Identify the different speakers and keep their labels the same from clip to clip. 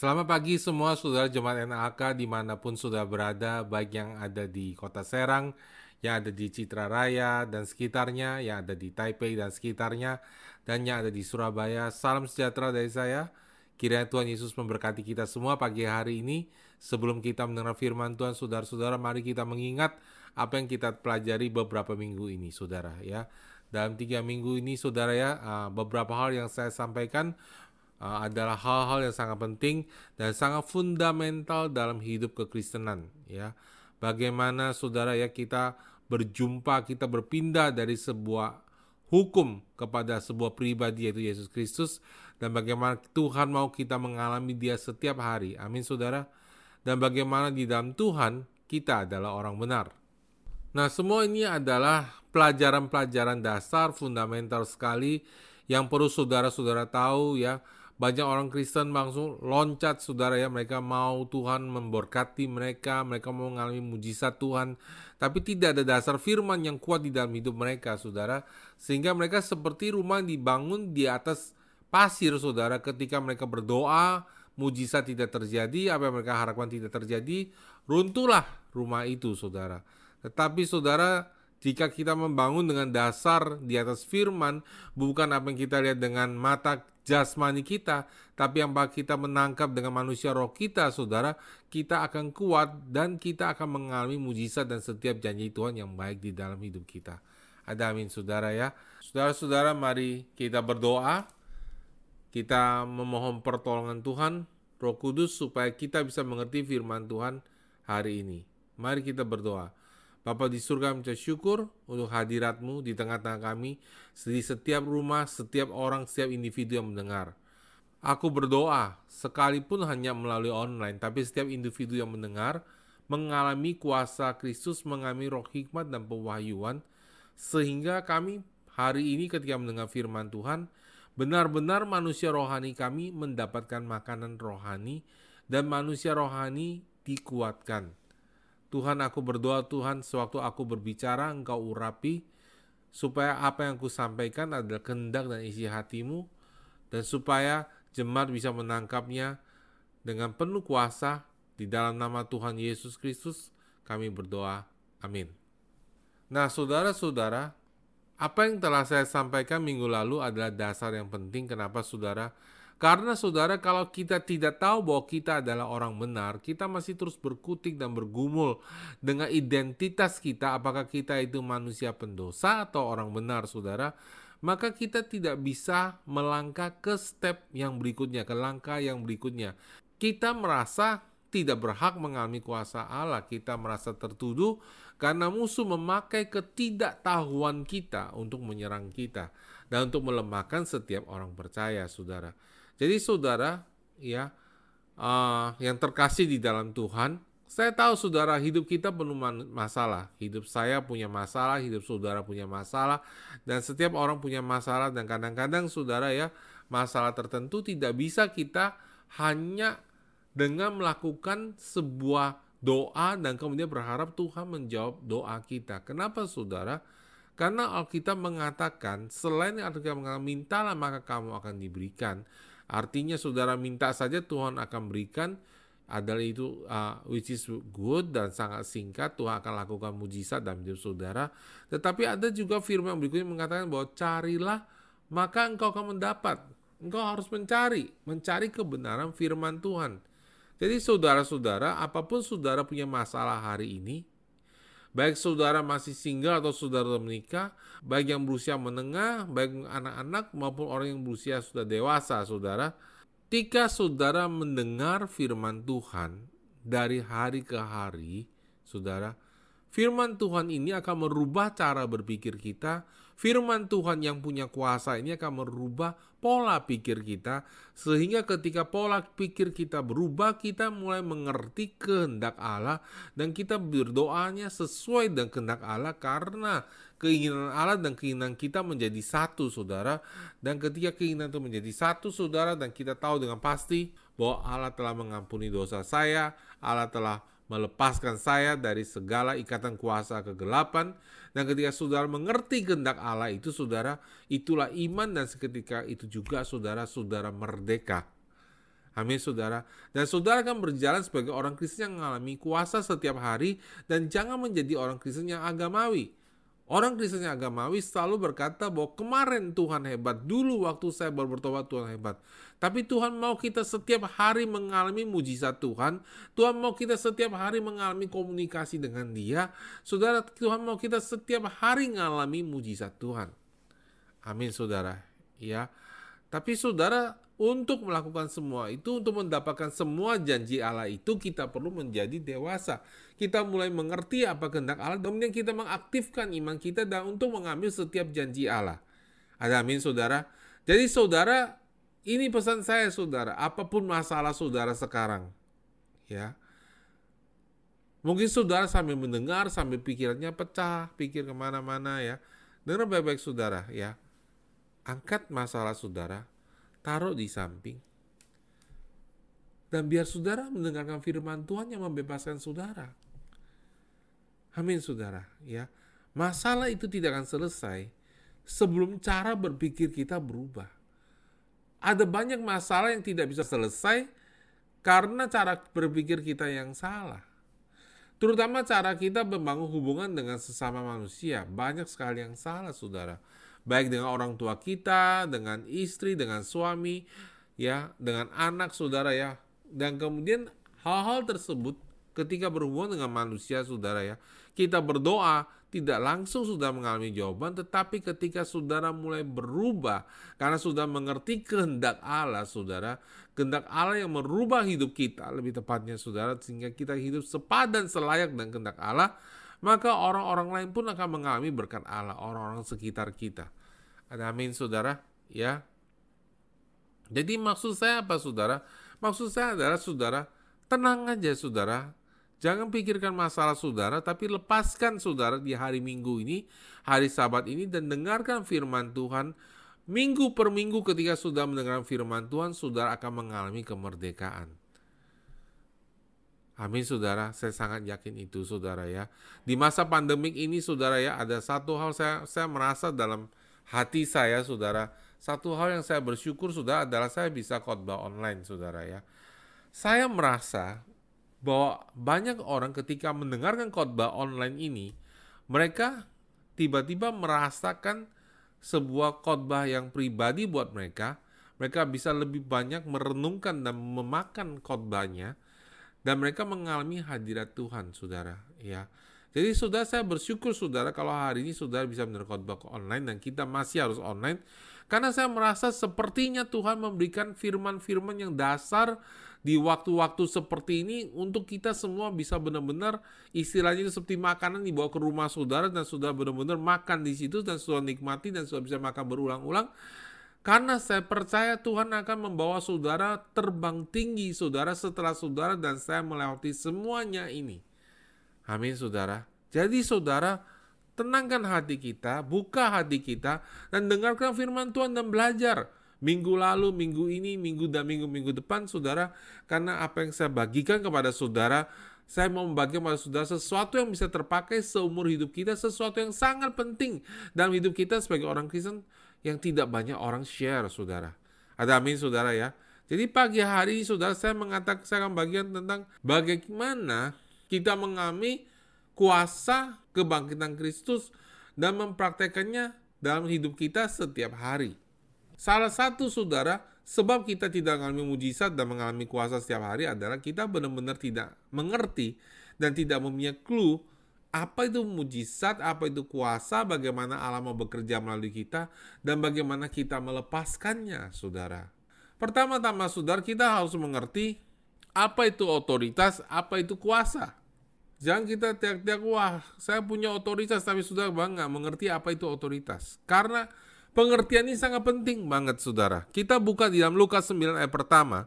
Speaker 1: Selamat pagi semua saudara Jemaat NAK di mana pun sudah berada, baik yang ada di kota Serang, yang ada di Citra Raya dan sekitarnya, yang ada di Taipei dan sekitarnya, dan yang ada di Surabaya. Salam sejahtera dari saya. Kiranya Tuhan Yesus memberkati kita semua pagi hari ini. Sebelum kita mendengar firman Tuhan, saudara-saudara, mari kita mengingat apa yang kita pelajari beberapa minggu ini, saudara. Ya, dalam tiga minggu ini, saudara ya, ah, beberapa hal yang saya sampaikan uh, adalah hal-hal yang sangat penting dan sangat fundamental dalam hidup kekristenan ya. Bagaimana saudara ya kita berjumpa, kita berpindah dari sebuah hukum kepada sebuah pribadi yaitu Yesus Kristus dan bagaimana Tuhan mau kita mengalami dia setiap hari. Amin saudara. Dan bagaimana di dalam Tuhan kita adalah orang benar. Nah, semua ini adalah pelajaran-pelajaran dasar fundamental sekali yang perlu saudara-saudara tahu ya banyak orang Kristen langsung loncat saudara ya. Mereka mau Tuhan memberkati mereka mereka mau mengalami mujizat Tuhan. Tapi tidak ada dasar firman yang kuat di dalam hidup mereka saudara. Sehingga mereka seperti rumah dibangun di atas pasir saudara. Ketika mereka berdoa mujizat tidak terjadi apa yang mereka harapkan tidak terjadi runtuhlah rumah itu saudara. Tetapi saudara jika kita membangun dengan dasar di atas firman, bukan apa yang kita lihat dengan mata jasmani kita, tapi yang kita menangkap dengan manusia roh kita, saudara, kita akan kuat dan kita akan mengalami mujizat dan setiap janji Tuhan yang baik di dalam hidup kita. Ada amin, saudara ya. Saudara-saudara, mari kita berdoa. Kita memohon pertolongan Tuhan, Roh Kudus, supaya kita bisa mengerti firman Tuhan hari ini. Mari kita berdoa. Bapa di surga mengucap syukur untuk hadiratmu di tengah-tengah kami, di setiap rumah, setiap orang, setiap individu yang mendengar. Aku berdoa, sekalipun hanya melalui online, tapi setiap individu yang mendengar mengalami kuasa Kristus, mengalami roh hikmat dan pewahyuan, sehingga kami hari ini ketika mendengar firman Tuhan, benar-benar manusia rohani kami mendapatkan makanan rohani, dan manusia rohani dikuatkan Tuhan aku berdoa Tuhan sewaktu aku berbicara engkau urapi supaya apa yang aku sampaikan adalah kehendak dan isi hatimu dan supaya jemaat bisa menangkapnya dengan penuh kuasa di dalam nama Tuhan Yesus Kristus kami berdoa. Amin. Nah, saudara-saudara, apa yang telah saya sampaikan minggu lalu adalah dasar yang penting kenapa saudara karena saudara kalau kita tidak tahu bahwa kita adalah orang benar, kita masih terus berkutik dan bergumul dengan identitas kita apakah kita itu manusia pendosa atau orang benar saudara, maka kita tidak bisa melangkah ke step yang berikutnya, ke langkah yang berikutnya. Kita merasa tidak berhak mengalami kuasa Allah, kita merasa tertuduh karena musuh memakai ketidaktahuan kita untuk menyerang kita dan untuk melemahkan setiap orang percaya, saudara. Jadi saudara, ya, uh, yang terkasih di dalam Tuhan, saya tahu saudara hidup kita penuh masalah. Hidup saya punya masalah, hidup saudara punya masalah, dan setiap orang punya masalah. Dan kadang-kadang saudara ya, masalah tertentu tidak bisa kita hanya dengan melakukan sebuah doa dan kemudian berharap Tuhan menjawab doa kita. Kenapa saudara? Karena Alkitab mengatakan, selain Alkitab mengatakan, mintalah maka kamu akan diberikan. Artinya saudara minta saja Tuhan akan berikan adalah itu uh, which is good dan sangat singkat Tuhan akan lakukan mujizat dalam hidup saudara. Tetapi ada juga firman berikutnya mengatakan bahwa carilah maka engkau akan mendapat. Engkau harus mencari, mencari kebenaran firman Tuhan. Jadi saudara-saudara, apa pun saudara punya masalah hari ini, baik saudara masih single atau saudara menikah, baik yang berusia menengah, baik anak-anak maupun orang yang berusia sudah dewasa, saudara. Ketika saudara mendengar firman Tuhan dari hari ke hari, saudara, firman Tuhan ini akan merubah cara berpikir kita, firman Tuhan yang punya kuasa ini akan merubah pola pikir kita sehingga ketika pola pikir kita berubah kita mulai mengerti kehendak Allah dan kita berdoanya sesuai dengan kehendak Allah karena keinginan Allah dan keinginan kita menjadi satu saudara dan ketika keinginan itu menjadi satu saudara dan kita tahu dengan pasti bahwa Allah telah mengampuni dosa saya Allah telah melepaskan saya dari segala ikatan kuasa kegelapan. Dan ketika saudara mengerti kehendak Allah itu, saudara, itulah iman dan seketika itu juga saudara-saudara merdeka. Amin saudara. Dan saudara akan berjalan sebagai orang Kristen yang mengalami kuasa setiap hari dan jangan menjadi orang Kristen yang agamawi. Orang Kristen yang agamawi selalu berkata bahwa kemarin Tuhan hebat, dulu waktu saya baru bertobat Tuhan hebat. Tapi Tuhan mau kita setiap hari mengalami mujizat Tuhan. Tuhan mau kita setiap hari mengalami komunikasi dengan dia. Saudara, Tuhan mau kita setiap hari mengalami mujizat Tuhan. Amin saudara. Ya. Tapi saudara, untuk melakukan semua itu, untuk mendapatkan semua janji Allah itu, kita perlu menjadi dewasa. Kita mulai mengerti apa kehendak Allah, kemudian kita mengaktifkan iman kita dan untuk mengambil setiap janji Allah. Ada amin, saudara. Jadi, saudara, ini pesan saya, saudara. Apa pun masalah saudara sekarang, ya, mungkin saudara sambil mendengar, sambil pikirannya pecah, pikir ke mana-mana, ya. Dengar baik-baik, saudara, ya. Angkat masalah saudara, taruh di samping. Dan biar saudara mendengarkan firman Tuhan yang membebaskan saudara. Amin saudara, ya. Masalah itu tidak akan selesai sebelum cara berpikir kita berubah. Ada banyak masalah yang tidak bisa selesai karena cara berpikir kita yang salah. Terutama cara kita membangun hubungan dengan sesama manusia. Banyak sekali yang salah, saudara baik dengan orang tua kita, dengan istri, dengan suami, ya, dengan anak saudara ya. Dan kemudian hal-hal tersebut ketika berhubungan dengan manusia saudara ya, kita berdoa tidak langsung sudah mengalami jawaban, tetapi ketika saudara mulai berubah karena sudah mengerti kehendak Allah, saudara, kehendak Allah yang merubah hidup kita, lebih tepatnya saudara, sehingga kita hidup sepadan selayak dengan kehendak Allah, maka orang-orang lain pun akan mengalami berkat Allah, orang-orang sekitar kita. Ada amin saudara, ya. Jadi maksud saya apa saudara? Maksud saya adalah saudara, tenang aja saudara. Jangan pikirkan masalah saudara, tapi lepaskan saudara di hari Minggu ini, hari Sabat ini, dan dengarkan firman Tuhan. Minggu per minggu ketika sudah mendengarkan firman Tuhan, saudara akan mengalami kemerdekaan. Amin saudara, saya sangat yakin itu saudara ya. Di masa pandemik ini saudara ya, ada satu hal saya saya merasa dalam hati saya saudara, satu hal yang saya bersyukur sudah adalah saya bisa khotbah online saudara ya. Saya merasa bahwa banyak orang ketika mendengarkan khotbah online ini, mereka tiba-tiba merasakan sebuah khotbah yang pribadi buat mereka, mereka bisa lebih banyak merenungkan dan memakan khotbahnya. Dan mereka mengalami hadirat Tuhan, saudara. Ya, jadi saudara saya bersyukur saudara kalau hari ini saudara bisa menerima khotbah online dan kita masih harus online. Karena saya merasa sepertinya Tuhan memberikan firman-firman yang dasar di waktu-waktu seperti ini untuk kita semua bisa benar-benar istilahnya itu seperti makanan dibawa ke rumah saudara dan sudah benar-benar makan di situ dan sudah nikmati dan sudah bisa makan berulang-ulang karena saya percaya Tuhan akan membawa saudara terbang tinggi saudara setelah saudara dan saya melewati semuanya ini. Amin saudara. Jadi saudara tenangkan hati kita, buka hati kita dan dengarkan firman Tuhan dan belajar. Minggu lalu, minggu ini, minggu dan minggu-minggu depan saudara. Karena apa yang saya bagikan kepada saudara, saya mau membagikan kepada saudara sesuatu yang bisa terpakai seumur hidup kita, sesuatu yang sangat penting dalam hidup kita sebagai orang Kristen yang tidak banyak orang share, saudara. Ada amin, saudara ya. Jadi pagi hari saudara, saya mengatakan saya akan bagian tentang bagaimana kita mengalami kuasa kebangkitan Kristus dan mempraktekannya dalam hidup kita setiap hari. Salah satu saudara, sebab kita tidak mengalami mujizat dan mengalami kuasa setiap hari adalah kita benar-benar tidak mengerti dan tidak mempunyai clue apa itu mujizat, apa itu kuasa, bagaimana Allah mau bekerja melalui kita, dan bagaimana kita melepaskannya, saudara. Pertama-tama, saudara, kita harus mengerti apa itu otoritas, apa itu kuasa. Jangan kita tiap-tiap, wah, saya punya otoritas, tapi sudah bangga mengerti apa itu otoritas. Karena pengertian ini sangat penting banget, saudara. Kita buka di dalam Lukas 9 ayat pertama,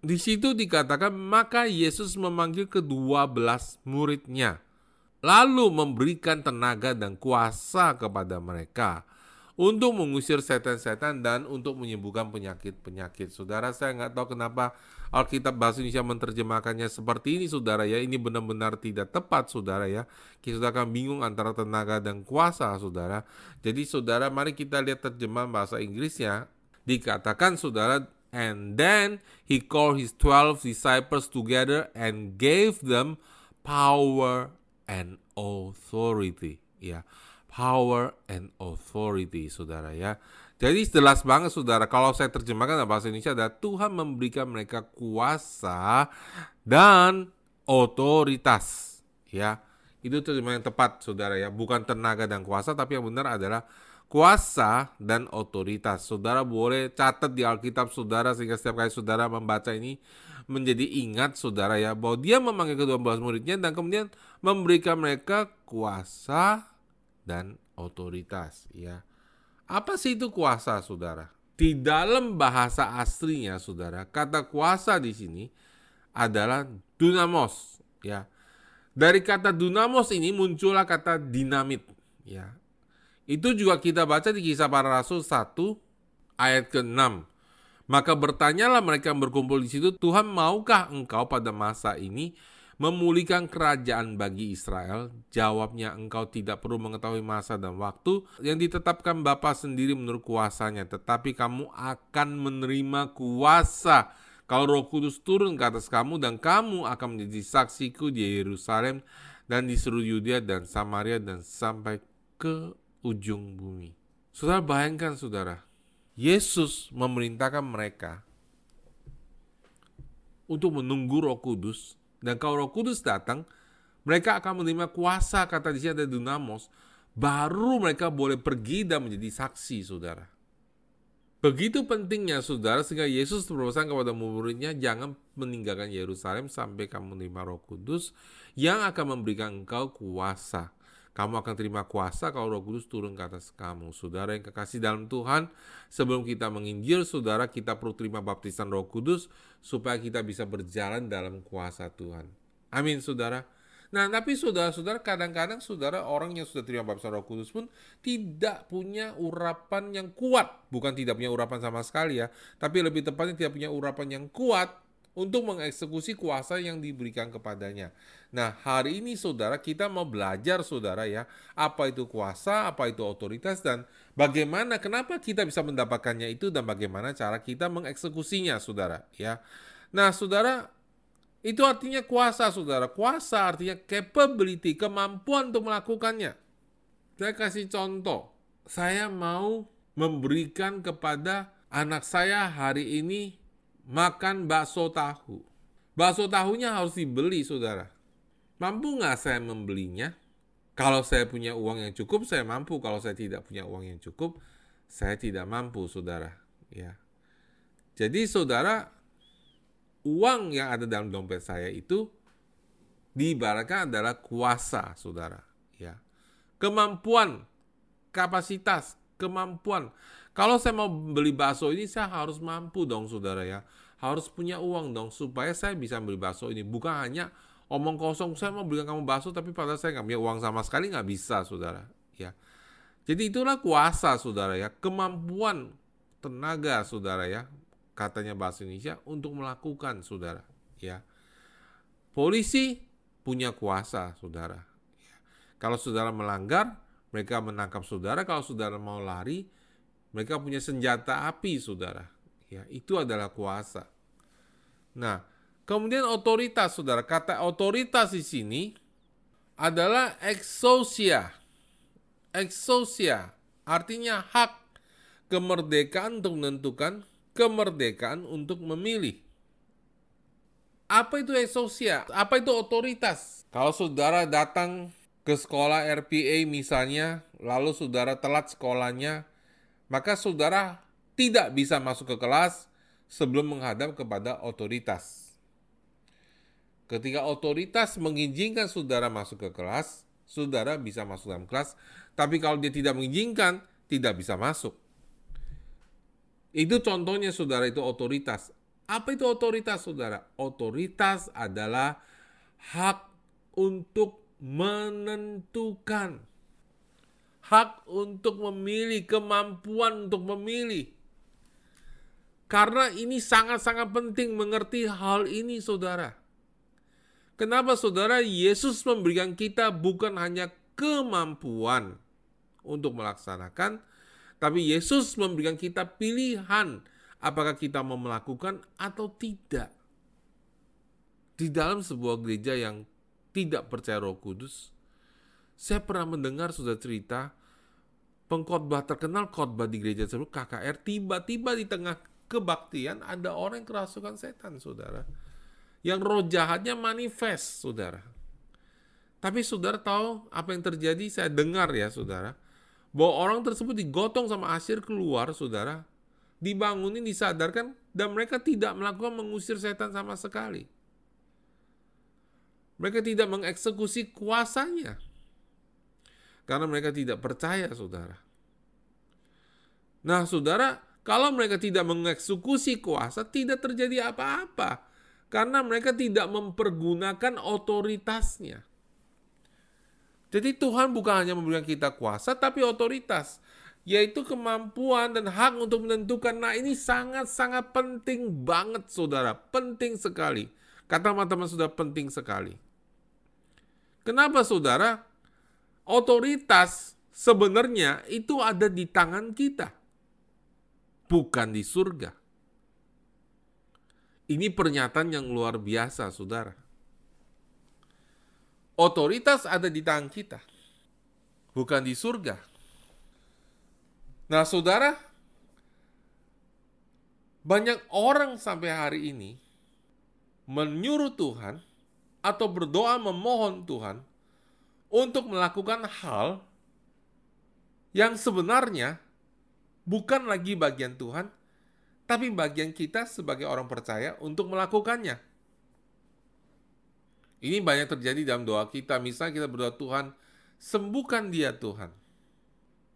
Speaker 1: di situ dikatakan, maka Yesus memanggil kedua belas muridnya, lalu memberikan tenaga dan kuasa kepada mereka untuk mengusir setan-setan dan untuk menyembuhkan penyakit-penyakit. Saudara, saya nggak tahu kenapa Alkitab Bahasa Indonesia menerjemahkannya seperti ini, saudara ya. Ini benar-benar tidak tepat, saudara ya. Kita akan bingung antara tenaga dan kuasa, saudara. Jadi, saudara, mari kita lihat terjemahan bahasa Inggrisnya. Dikatakan, saudara, And then he called his twelve disciples together and gave them power and authority. Ya, power and authority, saudara ya. Jadi jelas banget saudara, kalau saya terjemahkan dalam bahasa Indonesia adalah Tuhan memberikan mereka kuasa dan otoritas. Ya, itu terjemahan yang tepat saudara ya, bukan tenaga dan kuasa, tapi yang benar adalah kuasa dan otoritas. Saudara boleh catat di Alkitab saudara sehingga setiap kali saudara membaca ini menjadi ingat saudara ya bahwa dia memanggil kedua belas muridnya dan kemudian memberikan mereka kuasa dan otoritas ya. Apa sih itu kuasa, saudara? Di dalam bahasa aslinya, saudara, kata kuasa di sini adalah dunamos, ya. Dari kata dunamos ini muncullah kata dinamit, ya. Itu juga kita baca di kisah para rasul 1 ayat ke-6. Maka bertanyalah mereka yang berkumpul di situ, Tuhan maukah engkau pada masa ini memulihkan kerajaan bagi Israel? Jawabnya, engkau tidak perlu mengetahui masa dan waktu yang ditetapkan Bapa sendiri menurut kuasanya, tetapi kamu akan menerima kuasa kalau roh kudus turun ke atas kamu dan kamu akan menjadi saksiku di Yerusalem dan di seluruh Yudea dan Samaria dan sampai ke ujung bumi. Saudara bayangkan saudara, Yesus memerintahkan mereka untuk menunggu roh kudus dan kalau Roh Kudus datang, mereka akan menerima kuasa kata di sini ada dunamos, baru mereka boleh pergi dan menjadi saksi, saudara. Begitu pentingnya saudara sehingga Yesus berpesan kepada muridnya jangan meninggalkan Yerusalem sampai kamu menerima Roh Kudus yang akan memberikan engkau kuasa. Kamu akan terima kuasa kalau Roh Kudus turun ke atas kamu. Saudara yang kekasih dalam Tuhan, sebelum kita menginjil, saudara kita perlu terima baptisan Roh Kudus supaya kita bisa berjalan dalam kuasa Tuhan. Amin, saudara. Nah, tapi saudara-saudara, kadang-kadang saudara orang yang sudah terima baptisan Roh Kudus pun tidak punya urapan yang kuat. Bukan tidak punya urapan sama sekali ya, tapi lebih tepatnya tidak punya urapan yang kuat untuk mengeksekusi kuasa yang diberikan kepadanya. Nah, hari ini saudara kita mau belajar saudara ya, apa itu kuasa, apa itu otoritas dan bagaimana kenapa kita bisa mendapatkannya itu dan bagaimana cara kita mengeksekusinya saudara ya. Nah, saudara itu artinya kuasa saudara. Kuasa artinya capability, kemampuan untuk melakukannya. Saya kasih contoh. Saya mau memberikan kepada anak saya hari ini makan bakso tahu. Bakso tahunya harus dibeli, saudara. Mampu nggak saya membelinya? Kalau saya punya uang yang cukup, saya mampu. Kalau saya tidak punya uang yang cukup, saya tidak mampu, saudara. Ya. Jadi, saudara, uang yang ada dalam dompet saya itu diibaratkan adalah kuasa, saudara. Ya. Kemampuan, kapasitas, kemampuan. Kalau saya mau beli bakso ini, saya harus mampu dong, saudara ya. Harus punya uang dong, supaya saya bisa beli bakso ini. Bukan hanya omong kosong, saya mau belikan kamu bakso, tapi padahal saya nggak punya uang sama sekali, nggak bisa, saudara. Ya. Jadi itulah kuasa, saudara ya. Kemampuan tenaga, saudara ya. Katanya bahasa Indonesia, untuk melakukan, saudara. Ya. Polisi punya kuasa, saudara. Ya. Kalau saudara melanggar, mereka menangkap saudara. Kalau saudara mau lari, mereka punya senjata api, saudara. Ya, itu adalah kuasa. Nah, kemudian otoritas, saudara. Kata otoritas di sini adalah exousia. Exousia artinya hak kemerdekaan untuk menentukan, kemerdekaan untuk memilih. Apa itu exousia? Apa itu otoritas? Kalau saudara datang ke sekolah RPA misalnya, lalu saudara telat sekolahnya, maka saudara tidak bisa masuk ke kelas sebelum menghadap kepada otoritas. Ketika otoritas mengizinkan saudara masuk ke kelas, saudara bisa masuk dalam kelas, tapi kalau dia tidak mengizinkan, tidak bisa masuk. Itu contohnya saudara itu otoritas. Apa itu otoritas saudara? Otoritas adalah hak untuk menentukan hak untuk memilih, kemampuan untuk memilih. Karena ini sangat-sangat penting mengerti hal ini, saudara. Kenapa, saudara? Yesus memberikan kita bukan hanya kemampuan untuk melaksanakan, tapi Yesus memberikan kita pilihan apakah kita mau melakukan atau tidak. Di dalam sebuah gereja yang tidak percaya Roh Kudus, saya pernah mendengar sudah cerita pengkhotbah terkenal khotbah di gereja tersebut KKR tiba-tiba di tengah kebaktian ada orang yang kerasukan setan, saudara. Yang roh jahatnya manifest, saudara. Tapi saudara tahu apa yang terjadi? Saya dengar ya, saudara. Bahwa orang tersebut digotong sama Asyir keluar, saudara. Dibangunin, disadarkan, dan mereka tidak melakukan mengusir setan sama sekali. Mereka tidak mengeksekusi kuasanya. Karena mereka tidak percaya, saudara. Nah, saudara, kalau mereka tidak mengeksekusi kuasa, tidak terjadi apa-apa. Karena mereka tidak mempergunakan otoritasnya. Jadi Tuhan bukan hanya memberikan kita kuasa, tapi otoritas. Yaitu kemampuan dan hak untuk menentukan. Nah ini sangat-sangat penting banget saudara. Penting sekali. Kata teman-teman sudah penting sekali. Kenapa saudara? Otoritas sebenarnya itu ada di tangan kita. Bukan di surga. Ini pernyataan yang luar biasa, saudara. Otoritas ada di tangan kita, bukan di surga. Nah, saudara, banyak orang sampai hari ini menyuruh Tuhan atau berdoa memohon Tuhan untuk melakukan hal yang sebenarnya bukan lagi bagian Tuhan, tapi bagian kita sebagai orang percaya untuk melakukannya. Ini banyak terjadi dalam doa kita. Misalnya kita berdoa, Tuhan, sembuhkan dia Tuhan.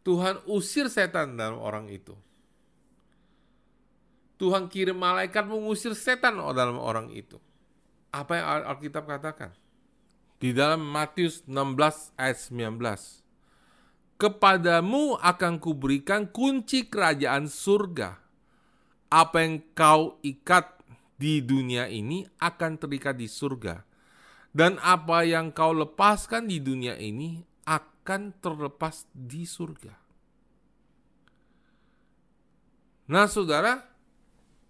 Speaker 1: Tuhan usir setan dalam orang itu. Tuhan kirim malaikat mengusir setan dalam orang itu. Apa yang Alkitab katakan? Di dalam Matius 16 ayat 19. Kepadamu akan kuberikan kunci kerajaan surga. Apa yang kau ikat di dunia ini akan terikat di surga. Dan apa yang kau lepaskan di dunia ini akan terlepas di surga. Nah saudara,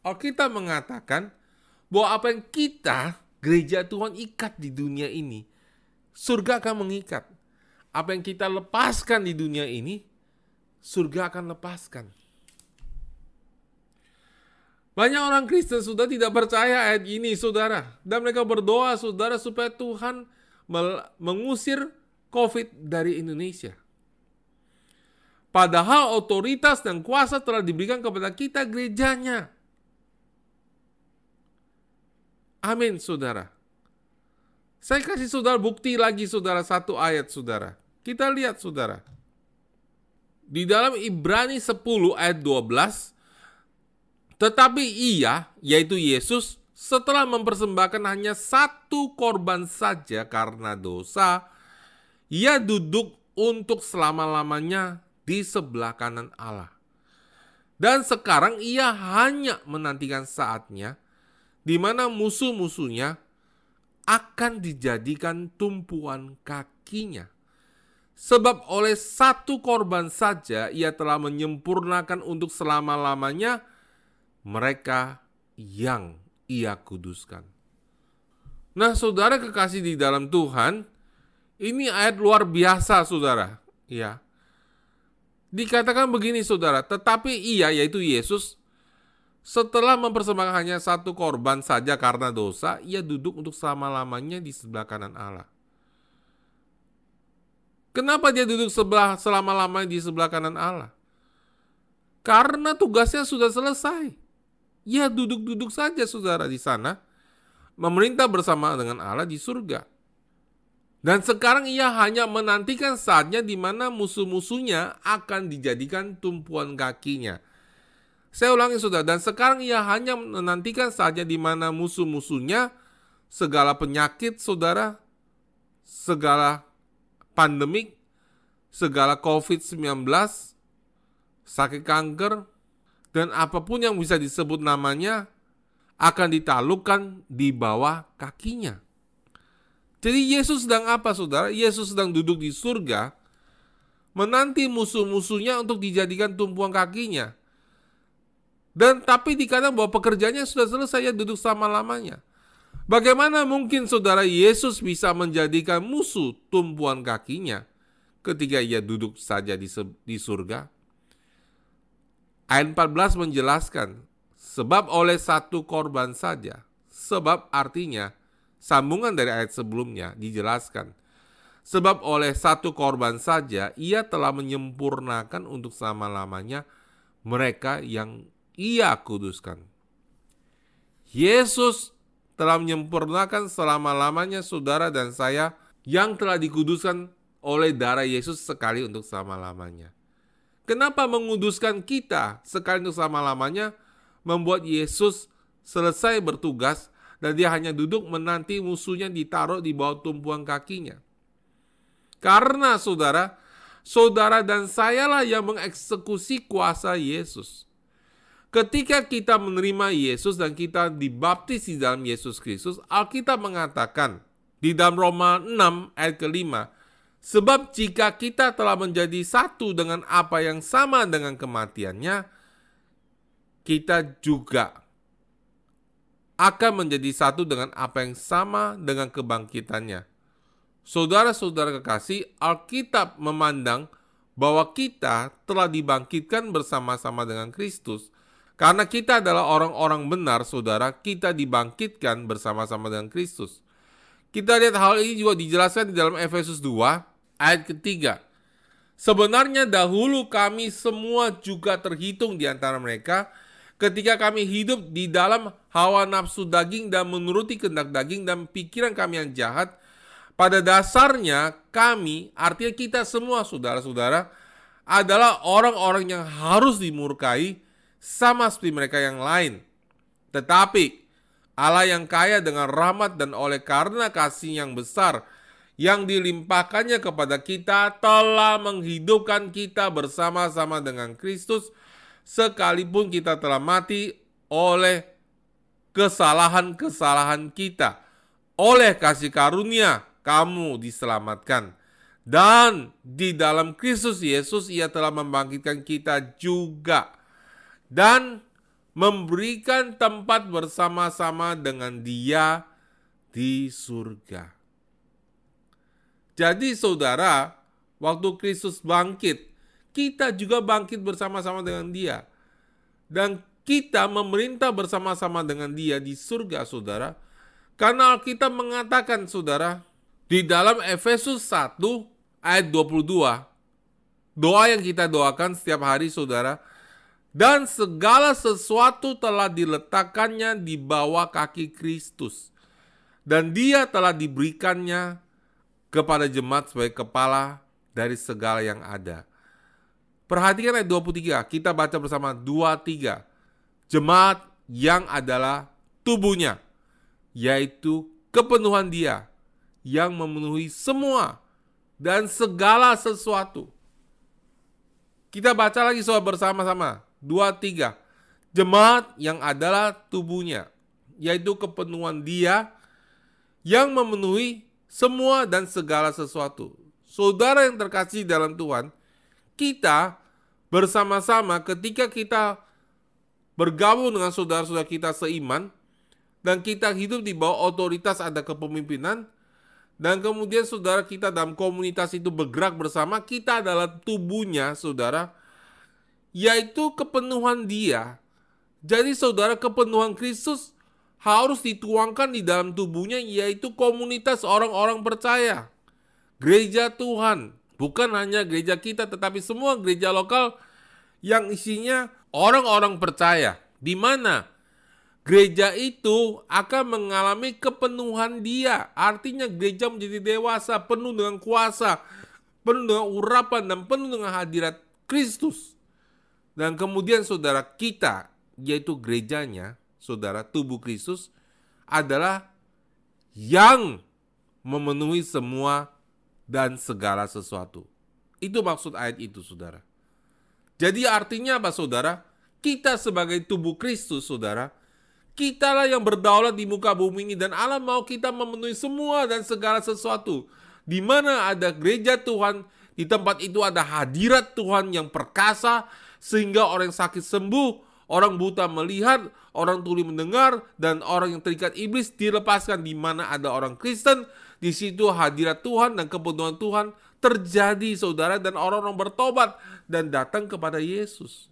Speaker 1: Alkitab mengatakan bahwa apa yang kita gereja Tuhan ikat di dunia ini, surga akan mengikat. Apa yang kita lepaskan di dunia ini, surga akan lepaskan. Banyak orang Kristen sudah tidak percaya ayat ini, saudara. Dan mereka berdoa, saudara, supaya Tuhan mengusir COVID dari Indonesia. Padahal otoritas dan kuasa telah diberikan kepada kita gerejanya. Amin, saudara. Saya kasih saudara bukti lagi, saudara, satu ayat, saudara. Kita lihat, saudara. Di dalam Ibrani 10 ayat 12, tetapi ia, yaitu Yesus, setelah mempersembahkan hanya satu korban saja karena dosa, ia duduk untuk selama-lamanya di sebelah kanan Allah. Dan sekarang ia hanya menantikan saatnya di mana musuh-musuhnya akan dijadikan tumpuan kakinya. Sebab oleh satu korban saja ia telah menyempurnakan untuk selama-lamanya mereka yang ia kuduskan. Nah, saudara kekasih di dalam Tuhan, ini ayat luar biasa, saudara. Ya, dikatakan begini, saudara. Tetapi ia, yaitu Yesus, setelah mempersembahkan hanya satu korban saja karena dosa, ia duduk untuk selama-lamanya di sebelah kanan Allah. Kenapa dia duduk sebelah selama-lamanya di sebelah kanan Allah? Karena tugasnya sudah selesai. Ia duduk-duduk saja saudara di sana, memerintah bersama dengan Allah di surga. Dan sekarang ia hanya menantikan saatnya di mana musuh-musuhnya akan dijadikan tumpuan kakinya. Saya ulangi saudara, dan sekarang ia hanya menantikan saja di mana musuh-musuhnya, segala penyakit saudara, segala pandemik, segala COVID-19, sakit kanker, dan apa pun yang bisa disebut namanya akan ditaklukkan di bawah kakinya. Jadi Yesus sedang apa saudara? Yesus sedang duduk di surga, menanti musuh-musuhnya untuk dijadikan tumpuan kakinya. Dan tapi dikatakan bahwa pekerjaannya sudah selesai, ya duduk sama lamanya. Bagaimana mungkin saudara Yesus bisa menjadikan musuh tumpuan kakinya ketika ia duduk saja di, di surga? Ayat 14 menjelaskan, sebab oleh satu korban saja, sebab artinya sambungan dari ayat sebelumnya dijelaskan, sebab oleh satu korban saja ia telah menyempurnakan untuk selama-lamanya mereka yang ia kuduskan. Yesus telah menyempurnakan selama-lamanya saudara dan saya yang telah dikuduskan oleh darah Yesus sekali untuk selama-lamanya. Kenapa menguduskan kita sekali untuk selama-lamanya? Membuat Yesus selesai bertugas dan dia hanya duduk menanti musuhnya ditaruh di bawah tumpuan kakinya. Karena saudara, saudara dan sayalah yang mengeksekusi kuasa Yesus. Ketika kita menerima Yesus dan kita dibaptis di dalam Yesus Kristus, Alkitab mengatakan di dalam Roma 6 ayat kelima, Sebab jika kita telah menjadi satu dengan apa yang sama dengan kematiannya, kita juga akan menjadi satu dengan apa yang sama dengan kebangkitannya. Saudara-saudara kekasih, Alkitab memandang bahwa kita telah dibangkitkan bersama-sama dengan Kristus. Karena kita adalah orang-orang benar, saudara, kita dibangkitkan bersama-sama dengan Kristus. Kita lihat hal ini juga dijelaskan di dalam Efesus 2 Ayat ketiga, sebenarnya dahulu kami semua juga terhitung di antara mereka ketika kami hidup di dalam hawa nafsu daging dan menuruti kehendak daging dan pikiran kami yang jahat. Pada dasarnya kami, artinya kita semua saudara-saudara, adalah orang-orang yang harus dimurkai sama seperti mereka yang lain. Tetapi Allah yang kaya dengan rahmat dan oleh karena kasih yang besar yang dilimpahkannya kepada kita telah menghidupkan kita bersama-sama dengan Kristus sekalipun kita telah mati oleh kesalahan-kesalahan kita. Oleh kasih karunia kamu diselamatkan. Dan di dalam Kristus Yesus ia telah membangkitkan kita juga. Dan memberikan tempat bersama-sama dengan dia di surga. Jadi saudara, waktu Kristus bangkit, kita juga bangkit bersama-sama dengan dia. Dan kita memerintah bersama-sama dengan dia di surga, saudara. Karena kita mengatakan, saudara, di dalam Efesus 1 ayat 22, doa yang kita doakan setiap hari, saudara, dan segala sesuatu telah diletakkannya di bawah kaki Kristus. Dan dia telah diberikannya kepada jemaat sebagai kepala dari segala yang ada. Perhatikan ayat 23, kita baca bersama 23. Jemaat yang adalah tubuhnya, yaitu kepenuhan dia yang memenuhi semua dan segala sesuatu. Kita baca lagi soal bersama-sama. Dua, tiga. Jemaat yang adalah tubuhnya, yaitu kepenuhan dia yang memenuhi semua dan segala sesuatu. Saudara yang terkasih dalam Tuhan, kita bersama-sama ketika kita bergabung dengan saudara-saudara kita seiman dan kita hidup di bawah otoritas ada kepemimpinan dan kemudian saudara kita dalam komunitas itu bergerak bersama, kita adalah tubuhnya, saudara, yaitu kepenuhan dia. Jadi saudara kepenuhan Kristus harus dituangkan di dalam tubuhnya yaitu komunitas orang-orang percaya. Gereja Tuhan, bukan hanya gereja kita tetapi semua gereja lokal yang isinya orang-orang percaya. Di mana gereja itu akan mengalami kepenuhan dia. Artinya gereja menjadi dewasa, penuh dengan kuasa, penuh dengan urapan dan penuh dengan hadirat Kristus. Dan kemudian saudara kita, yaitu gerejanya, saudara, tubuh Kristus adalah yang memenuhi semua dan segala sesuatu. Itu maksud ayat itu, saudara. Jadi artinya apa, saudara? Kita sebagai tubuh Kristus, saudara, kitalah yang berdaulat di muka bumi ini dan Allah mau kita memenuhi semua dan segala sesuatu. Di mana ada gereja Tuhan, di tempat itu ada hadirat Tuhan yang perkasa sehingga orang sakit sembuh, orang buta melihat, orang tuli mendengar, dan orang yang terikat iblis dilepaskan. Di mana ada orang Kristen, di situ hadirat Tuhan dan kepenuhan Tuhan terjadi, saudara, dan orang-orang bertobat dan datang kepada Yesus.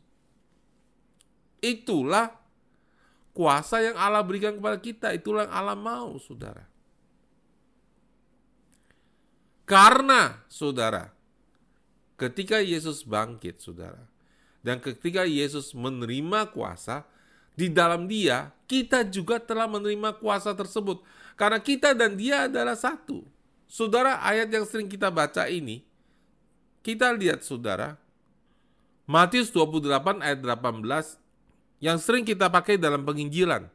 Speaker 1: Itulah kuasa yang Allah berikan kepada kita. Itulah yang Allah mau, saudara. Karena, saudara, ketika Yesus bangkit, saudara, dan ketika Yesus menerima kuasa, di dalam dia, kita juga telah menerima kuasa tersebut. Karena kita dan dia adalah satu. Saudara, ayat yang sering kita baca ini, kita lihat saudara, Matius 28 ayat 18 yang sering kita pakai dalam penginjilan.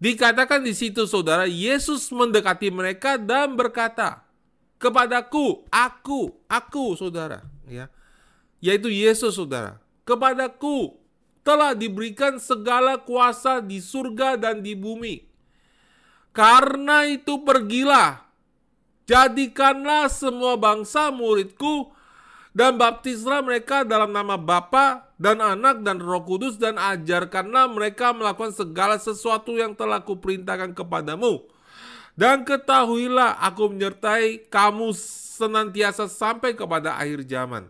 Speaker 1: Dikatakan di situ saudara, Yesus mendekati mereka dan berkata, kepadaku, aku, aku saudara, ya. Yaitu Yesus saudara. Kepadaku telah diberikan segala kuasa di surga dan di bumi. Karena itu pergilah, jadikanlah semua bangsa muridku dan baptislah mereka dalam nama Bapa dan anak dan roh kudus dan ajarkanlah mereka melakukan segala sesuatu yang telah kuperintahkan kepadamu. Dan ketahuilah aku menyertai kamu senantiasa sampai kepada akhir zaman.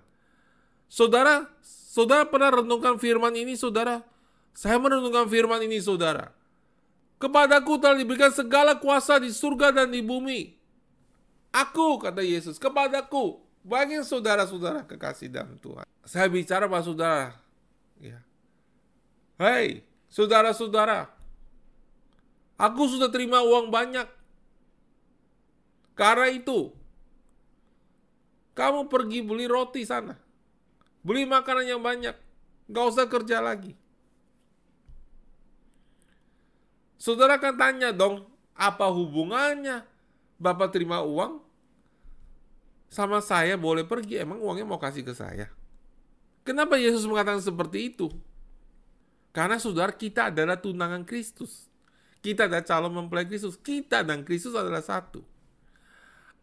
Speaker 1: Saudara, saudara pernah renungkan firman ini saudara? Saya merenungkan firman ini saudara. Kepadaku telah diberikan segala kuasa di surga dan di bumi. Aku, kata Yesus, kepadaku bagi saudara-saudara kekasih dalam Tuhan. Saya bicara sama saudara. Ya. Hei, saudara-saudara. Aku sudah terima uang banyak. Karena itu, kamu pergi beli roti sana. Beli makanan yang banyak. Gak usah kerja lagi. Saudara kan tanya dong, apa hubungannya Bapak terima uang sama saya boleh pergi, emang uangnya mau kasih ke saya? Kenapa Yesus mengatakan seperti itu? Karena saudara kita adalah tunangan Kristus. Kita adalah calon mempelai Kristus. Kita dan Kristus adalah satu.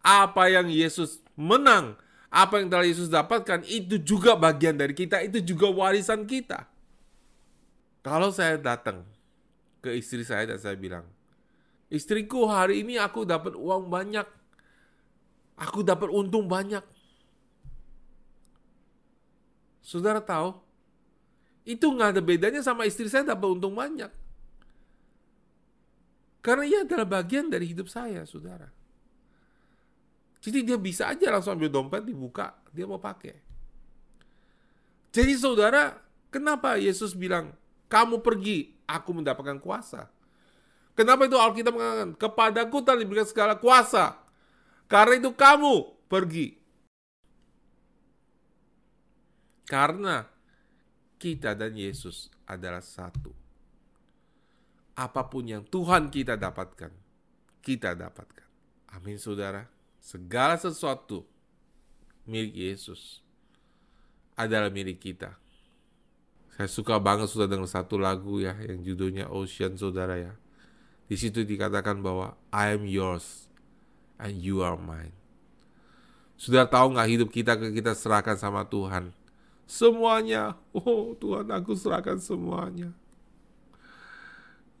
Speaker 1: Apa yang Yesus menang, apa yang telah Yesus dapatkan, itu juga bagian dari kita, itu juga warisan kita. Kalau saya datang ke istri saya dan saya bilang, istriku hari ini aku dapat uang banyak, Aku dapat untung banyak. Saudara tahu? Itu nggak ada bedanya sama istri saya dapat untung banyak. Karena ia adalah bagian dari hidup saya, saudara. Jadi dia bisa aja langsung ambil dompet, dibuka, dia mau pakai. Jadi saudara, kenapa Yesus bilang, kamu pergi, aku mendapatkan kuasa. Kenapa itu Alkitab mengatakan, kepadaku telah diberikan segala kuasa karena itu kamu pergi. Karena kita dan Yesus adalah satu. Apa pun yang Tuhan kita dapatkan, kita dapatkan. Amin saudara. Segala sesuatu milik Yesus adalah milik kita. Saya suka banget sudah dengar satu lagu ya yang judulnya Ocean saudara ya. Di situ dikatakan bahwa I am yours and you are mine. Sudah tahu nggak hidup kita ke kita serahkan sama Tuhan? Semuanya, oh Tuhan aku serahkan semuanya.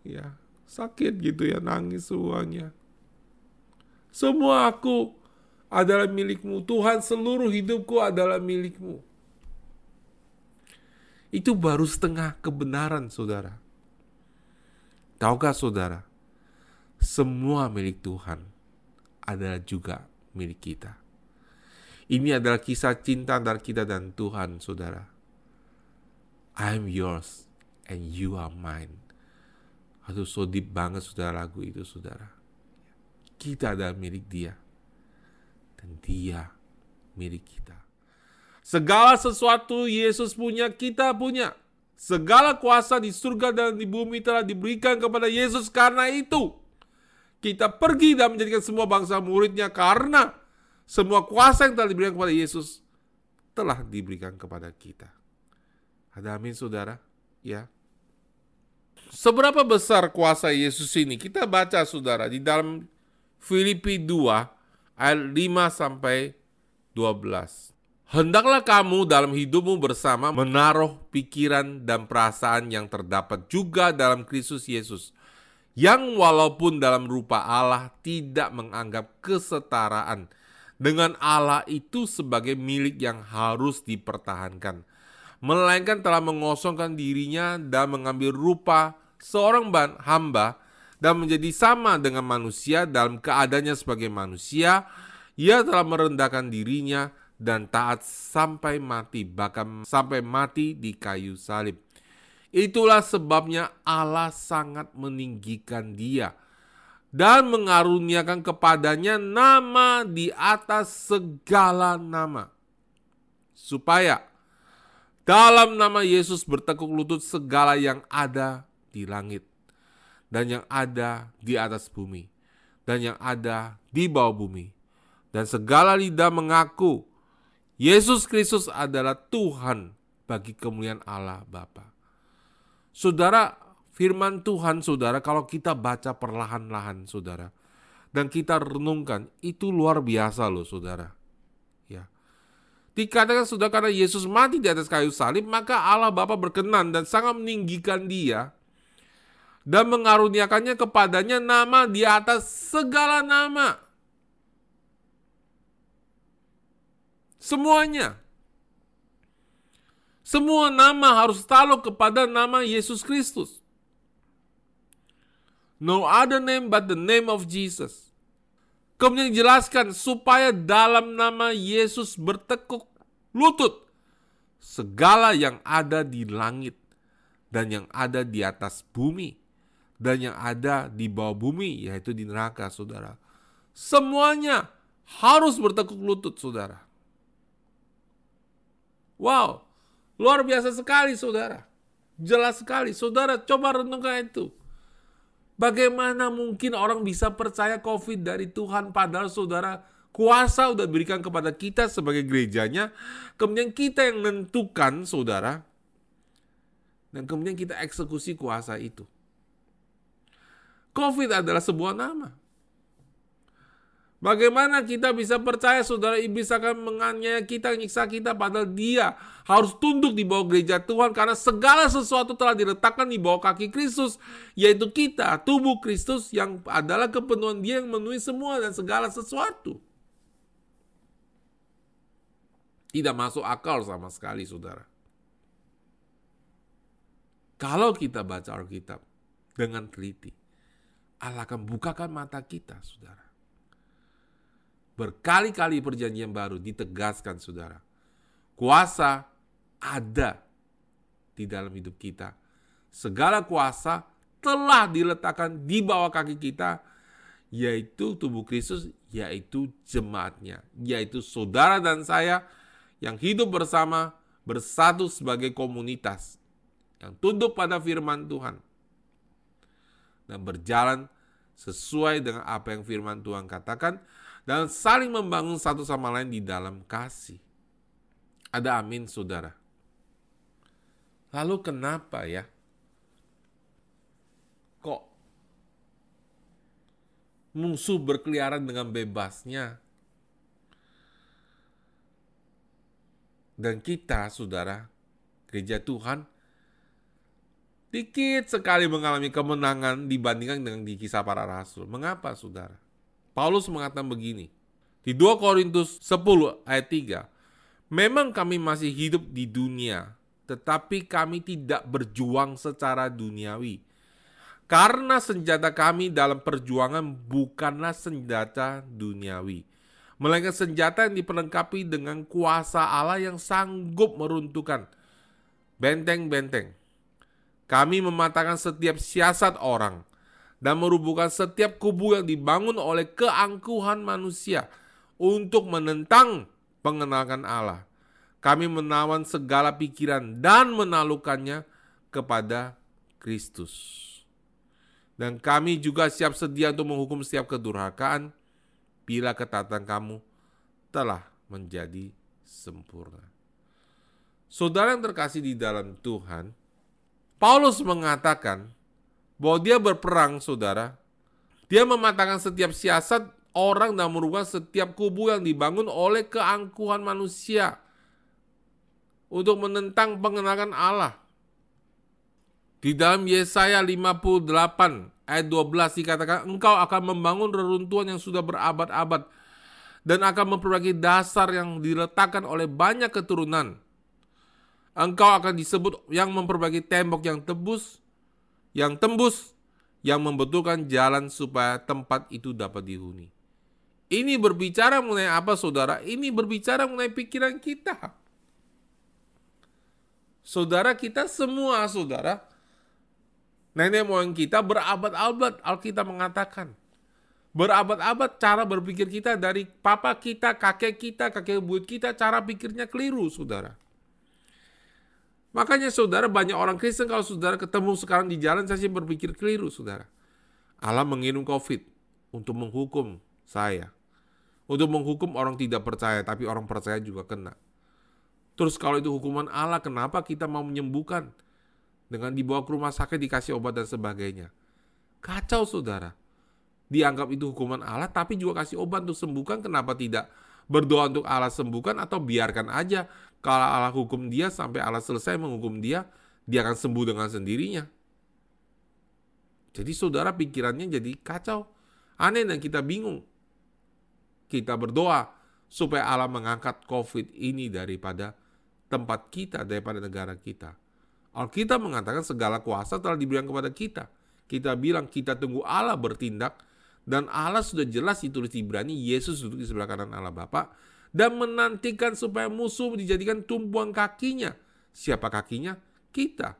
Speaker 1: Ya, sakit gitu ya, nangis semuanya. Semua aku adalah milikmu. Tuhan seluruh hidupku adalah milikmu. Itu baru setengah kebenaran saudara. Tahukah saudara? Semua milik Tuhan adalah juga milik kita. Ini adalah kisah cinta antara kita dan Tuhan, saudara. I am yours and you are mine. Aduh, so deep banget saudara lagu itu, saudara. Kita adalah milik dia. Dan dia milik kita. Segala sesuatu Yesus punya, kita punya. Segala kuasa di surga dan di bumi telah diberikan kepada Yesus karena itu kita pergi dan menjadikan semua bangsa muridnya karena semua kuasa yang telah diberikan kepada Yesus telah diberikan kepada kita. Ada amin saudara? Ya. Seberapa besar kuasa Yesus ini? Kita baca saudara di dalam Filipi 2 ayat 5 sampai 12. Hendaklah kamu dalam hidupmu bersama menaruh pikiran dan perasaan yang terdapat juga dalam Kristus Yesus, yang walaupun dalam rupa Allah tidak menganggap kesetaraan dengan Allah itu sebagai milik yang harus dipertahankan, melainkan telah mengosongkan dirinya dan mengambil rupa seorang hamba dan menjadi sama dengan manusia dalam keadaannya sebagai manusia, ia telah merendahkan dirinya dan taat sampai mati, bahkan sampai mati di kayu salib. Itulah sebabnya Allah sangat meninggikan dia dan mengaruniakan kepadanya nama di atas segala nama. Supaya dalam nama Yesus bertekuk lutut segala yang ada di langit dan yang ada di atas bumi dan yang ada di bawah bumi dan segala lidah mengaku Yesus Kristus adalah Tuhan bagi kemuliaan Allah Bapa. Saudara, firman Tuhan saudara kalau kita baca perlahan-lahan saudara dan kita renungkan itu luar biasa loh saudara. Ya. Dikatakan sudah karena Yesus mati di atas kayu salib maka Allah Bapa berkenan dan sangat meninggikan dia dan mengaruniakannya kepadanya nama di atas segala nama Semuanya. Semua nama harus takluk kepada nama Yesus Kristus. No other name but the name of Jesus. Kemudian dijelaskan supaya dalam nama Yesus bertekuk lutut segala yang ada di langit dan yang ada di atas bumi dan yang ada di bawah bumi yaitu di neraka saudara. Semuanya harus bertekuk lutut saudara. Wow, luar biasa sekali saudara. Jelas sekali, saudara coba renungkan itu. Bagaimana mungkin orang bisa percaya COVID dari Tuhan padahal saudara kuasa udah diberikan kepada kita sebagai gerejanya. Kemudian kita yang menentukan saudara. Dan kemudian kita eksekusi kuasa itu. COVID adalah sebuah nama. Bagaimana kita bisa percaya saudara iblis akan menganiaya kita, nyiksa kita padahal dia harus tunduk di bawah gereja Tuhan karena segala sesuatu telah diletakkan di bawah kaki Kristus yaitu kita, tubuh Kristus yang adalah kepenuhan dia yang memenuhi semua dan segala sesuatu. Tidak masuk akal sama sekali saudara. Kalau kita baca Alkitab dengan teliti, Allah akan bukakan mata kita saudara Berkali-kali perjanjian baru ditegaskan saudara. Kuasa ada di dalam hidup kita. Segala kuasa telah diletakkan di bawah kaki kita, yaitu tubuh Kristus, yaitu jemaatnya, yaitu saudara dan saya yang hidup bersama, bersatu sebagai komunitas, yang tunduk pada firman Tuhan, dan berjalan sesuai dengan apa yang firman Tuhan katakan, dan saling membangun satu sama lain di dalam kasih. Ada amin, saudara. Lalu kenapa ya? Kok musuh berkeliaran dengan bebasnya? Dan kita, saudara, gereja Tuhan, dikit sekali mengalami kemenangan dibandingkan dengan di kisah para rasul. Mengapa, saudara? Paulus mengatakan begini. Di 2 Korintus 10 ayat 3. Memang kami masih hidup di dunia, tetapi kami tidak berjuang secara duniawi. Karena senjata kami dalam perjuangan bukanlah senjata duniawi, melainkan senjata yang diperlengkapi dengan kuasa Allah yang sanggup meruntuhkan benteng-benteng. Kami mematahkan setiap siasat orang dan merubuhkan setiap kubu yang dibangun oleh keangkuhan manusia untuk menentang pengenalan Allah. Kami menawan segala pikiran dan menalukannya kepada Kristus. Dan kami juga siap sedia untuk menghukum setiap kedurhakaan bila ketatan kamu telah menjadi sempurna. Saudara yang terkasih di dalam Tuhan, Paulus mengatakan bahwa dia berperang, saudara. Dia mematahkan setiap siasat orang dan merubah setiap kubu yang dibangun oleh keangkuhan manusia untuk menentang pengenalan Allah. Di dalam Yesaya 58 ayat 12 dikatakan, engkau akan membangun reruntuhan yang sudah berabad-abad dan akan memperbaiki dasar yang diletakkan oleh banyak keturunan. Engkau akan disebut yang memperbaiki tembok yang tebus, yang tembus, yang membetulkan jalan supaya tempat itu dapat dihuni. Ini berbicara mengenai apa saudara? Ini berbicara mengenai pikiran kita. Saudara kita semua saudara, nenek moyang kita berabad-abad Alkitab mengatakan. Berabad-abad cara berpikir kita dari papa kita, kakek kita, kakek buyut kita, cara pikirnya keliru saudara. Makanya saudara banyak orang Kristen kalau saudara ketemu sekarang di jalan saya sih berpikir keliru saudara. Allah mengirim COVID untuk menghukum saya. Untuk menghukum orang tidak percaya tapi orang percaya juga kena. Terus kalau itu hukuman Allah kenapa kita mau menyembuhkan? Dengan dibawa ke rumah sakit dikasih obat dan sebagainya. Kacau saudara. Dianggap itu hukuman Allah tapi juga kasih obat untuk sembuhkan kenapa tidak berdoa untuk Allah sembuhkan atau biarkan aja kalau Allah hukum dia sampai Allah selesai menghukum dia, dia akan sembuh dengan sendirinya. Jadi saudara pikirannya jadi kacau. Aneh dan kita bingung. Kita berdoa supaya Allah mengangkat COVID ini daripada tempat kita, daripada negara kita. Alkitab mengatakan segala kuasa telah diberikan kepada kita. Kita bilang kita tunggu Allah bertindak dan Allah sudah jelas ditulis di Ibrani, Yesus duduk di sebelah kanan Allah Bapa dan menantikan supaya musuh dijadikan tumpuan kakinya. Siapa kakinya? Kita.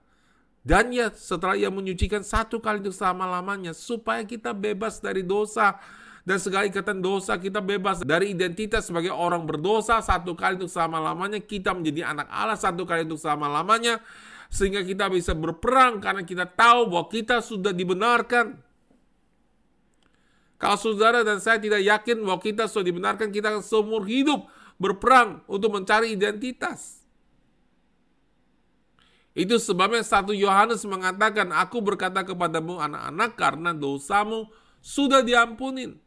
Speaker 1: Dan ya setelah ia menyucikan satu kali untuk selama-lamanya supaya kita bebas dari dosa dan segala ikatan dosa kita bebas dari identitas sebagai orang berdosa satu kali untuk selama-lamanya kita menjadi anak Allah satu kali untuk selama-lamanya sehingga kita bisa berperang karena kita tahu bahwa kita sudah dibenarkan kalau saudara dan saya tidak yakin bahwa kita sudah dibenarkan, kita akan seumur hidup berperang untuk mencari identitas. Itu sebabnya satu Yohanes mengatakan, Aku berkata kepadamu anak-anak karena dosamu sudah diampunin.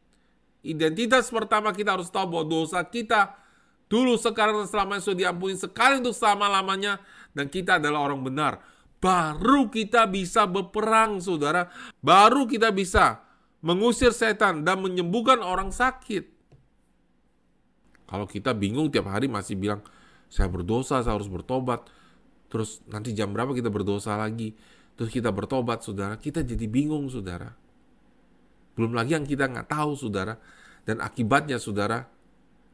Speaker 1: Identitas pertama kita harus tahu bahwa dosa kita dulu, sekarang, dan selamanya sudah diampuni sekali untuk selama-lamanya. Dan kita adalah orang benar. Baru kita bisa berperang, saudara. Baru kita bisa mengusir setan dan menyembuhkan orang sakit. Kalau kita bingung tiap hari masih bilang, saya berdosa, saya harus bertobat. Terus nanti jam berapa kita berdosa lagi. Terus kita bertobat, saudara. Kita jadi bingung, saudara. Belum lagi yang kita nggak tahu, saudara. Dan akibatnya, saudara,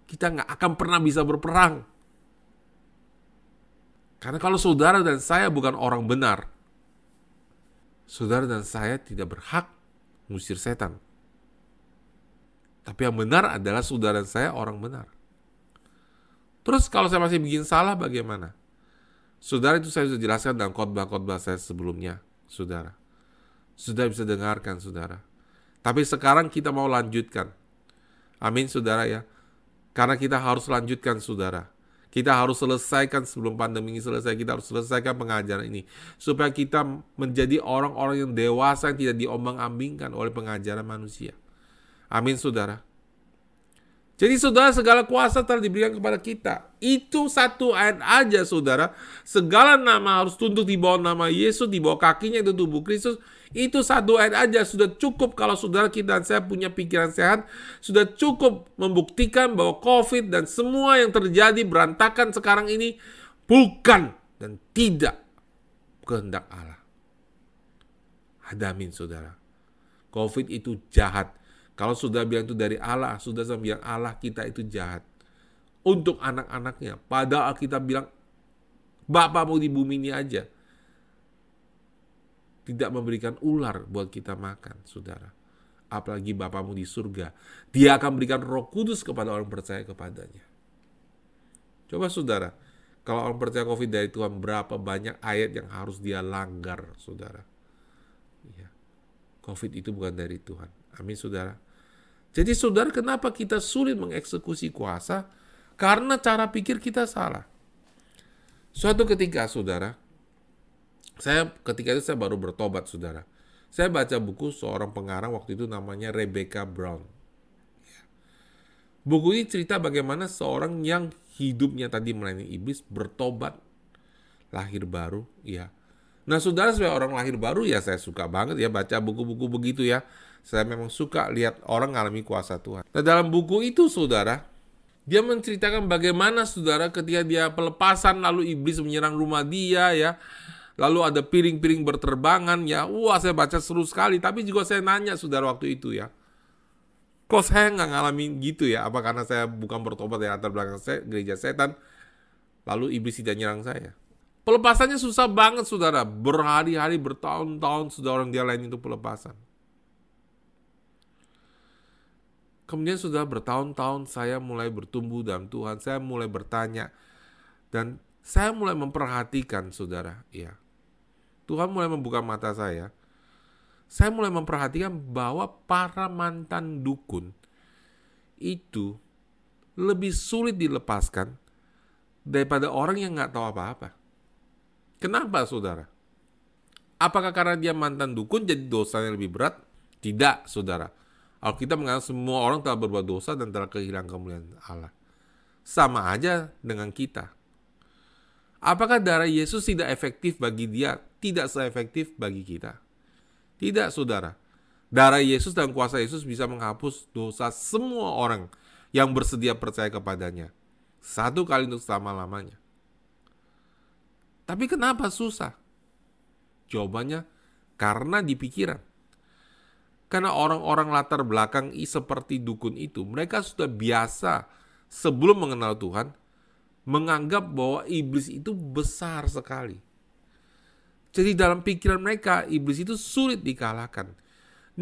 Speaker 1: kita nggak akan pernah bisa berperang. Karena kalau saudara dan saya bukan orang benar, saudara dan saya tidak berhak ngusir setan. Tapi yang benar adalah saudara saya orang benar. Terus kalau saya masih bikin salah bagaimana? Saudara itu saya sudah jelaskan dalam khotbah-khotbah saya sebelumnya, saudara. Sudah bisa dengarkan, saudara. Tapi sekarang kita mau lanjutkan. Amin, saudara ya. Karena kita harus lanjutkan, saudara. Kita harus selesaikan sebelum pandemi ini selesai, kita harus selesaikan pengajaran ini. Supaya kita menjadi orang-orang yang dewasa yang tidak diombang-ambingkan oleh pengajaran manusia. Amin saudara. Jadi saudara segala kuasa telah diberikan kepada kita. Itu satu ayat aja saudara. Segala nama harus tunduk di bawah nama Yesus, di bawah kakinya itu tubuh Kristus. Itu satu ayat aja sudah cukup kalau saudara kita dan saya punya pikiran sehat. Sudah cukup membuktikan bahwa COVID dan semua yang terjadi berantakan sekarang ini bukan dan tidak kehendak Allah. Hadamin saudara. COVID itu jahat. Kalau sudah bilang itu dari Allah, sudah saya bilang Allah kita itu jahat. Untuk anak-anaknya. Padahal kita bilang, Bapak mau di bumi ini aja tidak memberikan ular buat kita makan, saudara. Apalagi Bapamu di surga. Dia akan berikan roh kudus kepada orang percaya kepadanya. Coba saudara, kalau orang percaya COVID dari Tuhan, berapa banyak ayat yang harus dia langgar, saudara. Ya. COVID itu bukan dari Tuhan. Amin, saudara. Jadi saudara, kenapa kita sulit mengeksekusi kuasa? Karena cara pikir kita salah. Suatu ketika, saudara, saya ketika itu saya baru bertobat, saudara. Saya baca buku seorang pengarang waktu itu namanya Rebecca Brown. Ya. Buku ini cerita bagaimana seorang yang hidupnya tadi melayani iblis bertobat lahir baru, ya. Nah, saudara sebagai orang lahir baru ya saya suka banget ya baca buku-buku begitu ya. Saya memang suka lihat orang mengalami kuasa Tuhan. Nah, dalam buku itu saudara, dia menceritakan bagaimana saudara ketika dia pelepasan lalu iblis menyerang rumah dia ya. Lalu ada piring-piring berterbangan ya. Wah saya baca seru sekali. Tapi juga saya nanya saudara waktu itu ya. Kok saya nggak ngalamin gitu ya? Apa karena saya bukan bertobat ya latar belakang saya gereja setan. Lalu iblis tidak nyerang saya. Pelepasannya susah banget saudara. Berhari-hari, bertahun-tahun sudah orang dia lain itu pelepasan. Kemudian sudah bertahun-tahun saya mulai bertumbuh dalam Tuhan, saya mulai bertanya dan saya mulai memperhatikan saudara, ya. Tuhan mulai membuka mata saya. Saya mulai memperhatikan bahwa para mantan dukun itu lebih sulit dilepaskan daripada orang yang nggak tahu apa-apa. Kenapa, saudara? Apakah karena dia mantan dukun jadi dosanya lebih berat? Tidak, saudara Alkitab mengatakan semua orang telah berbuat dosa dan telah kehilangan kemuliaan Allah. Sama aja dengan kita. Apakah darah Yesus tidak efektif bagi dia? Tidak seefektif bagi kita. Tidak, saudara. Darah Yesus dan kuasa Yesus bisa menghapus dosa semua orang yang bersedia percaya kepadanya. Satu kali untuk selama-lamanya. Tapi kenapa susah? Jawabannya karena di pikiran. Karena orang-orang latar belakang seperti dukun itu, mereka sudah biasa sebelum mengenal Tuhan, menganggap bahwa iblis itu besar sekali. Jadi dalam pikiran mereka, iblis itu sulit dikalahkan.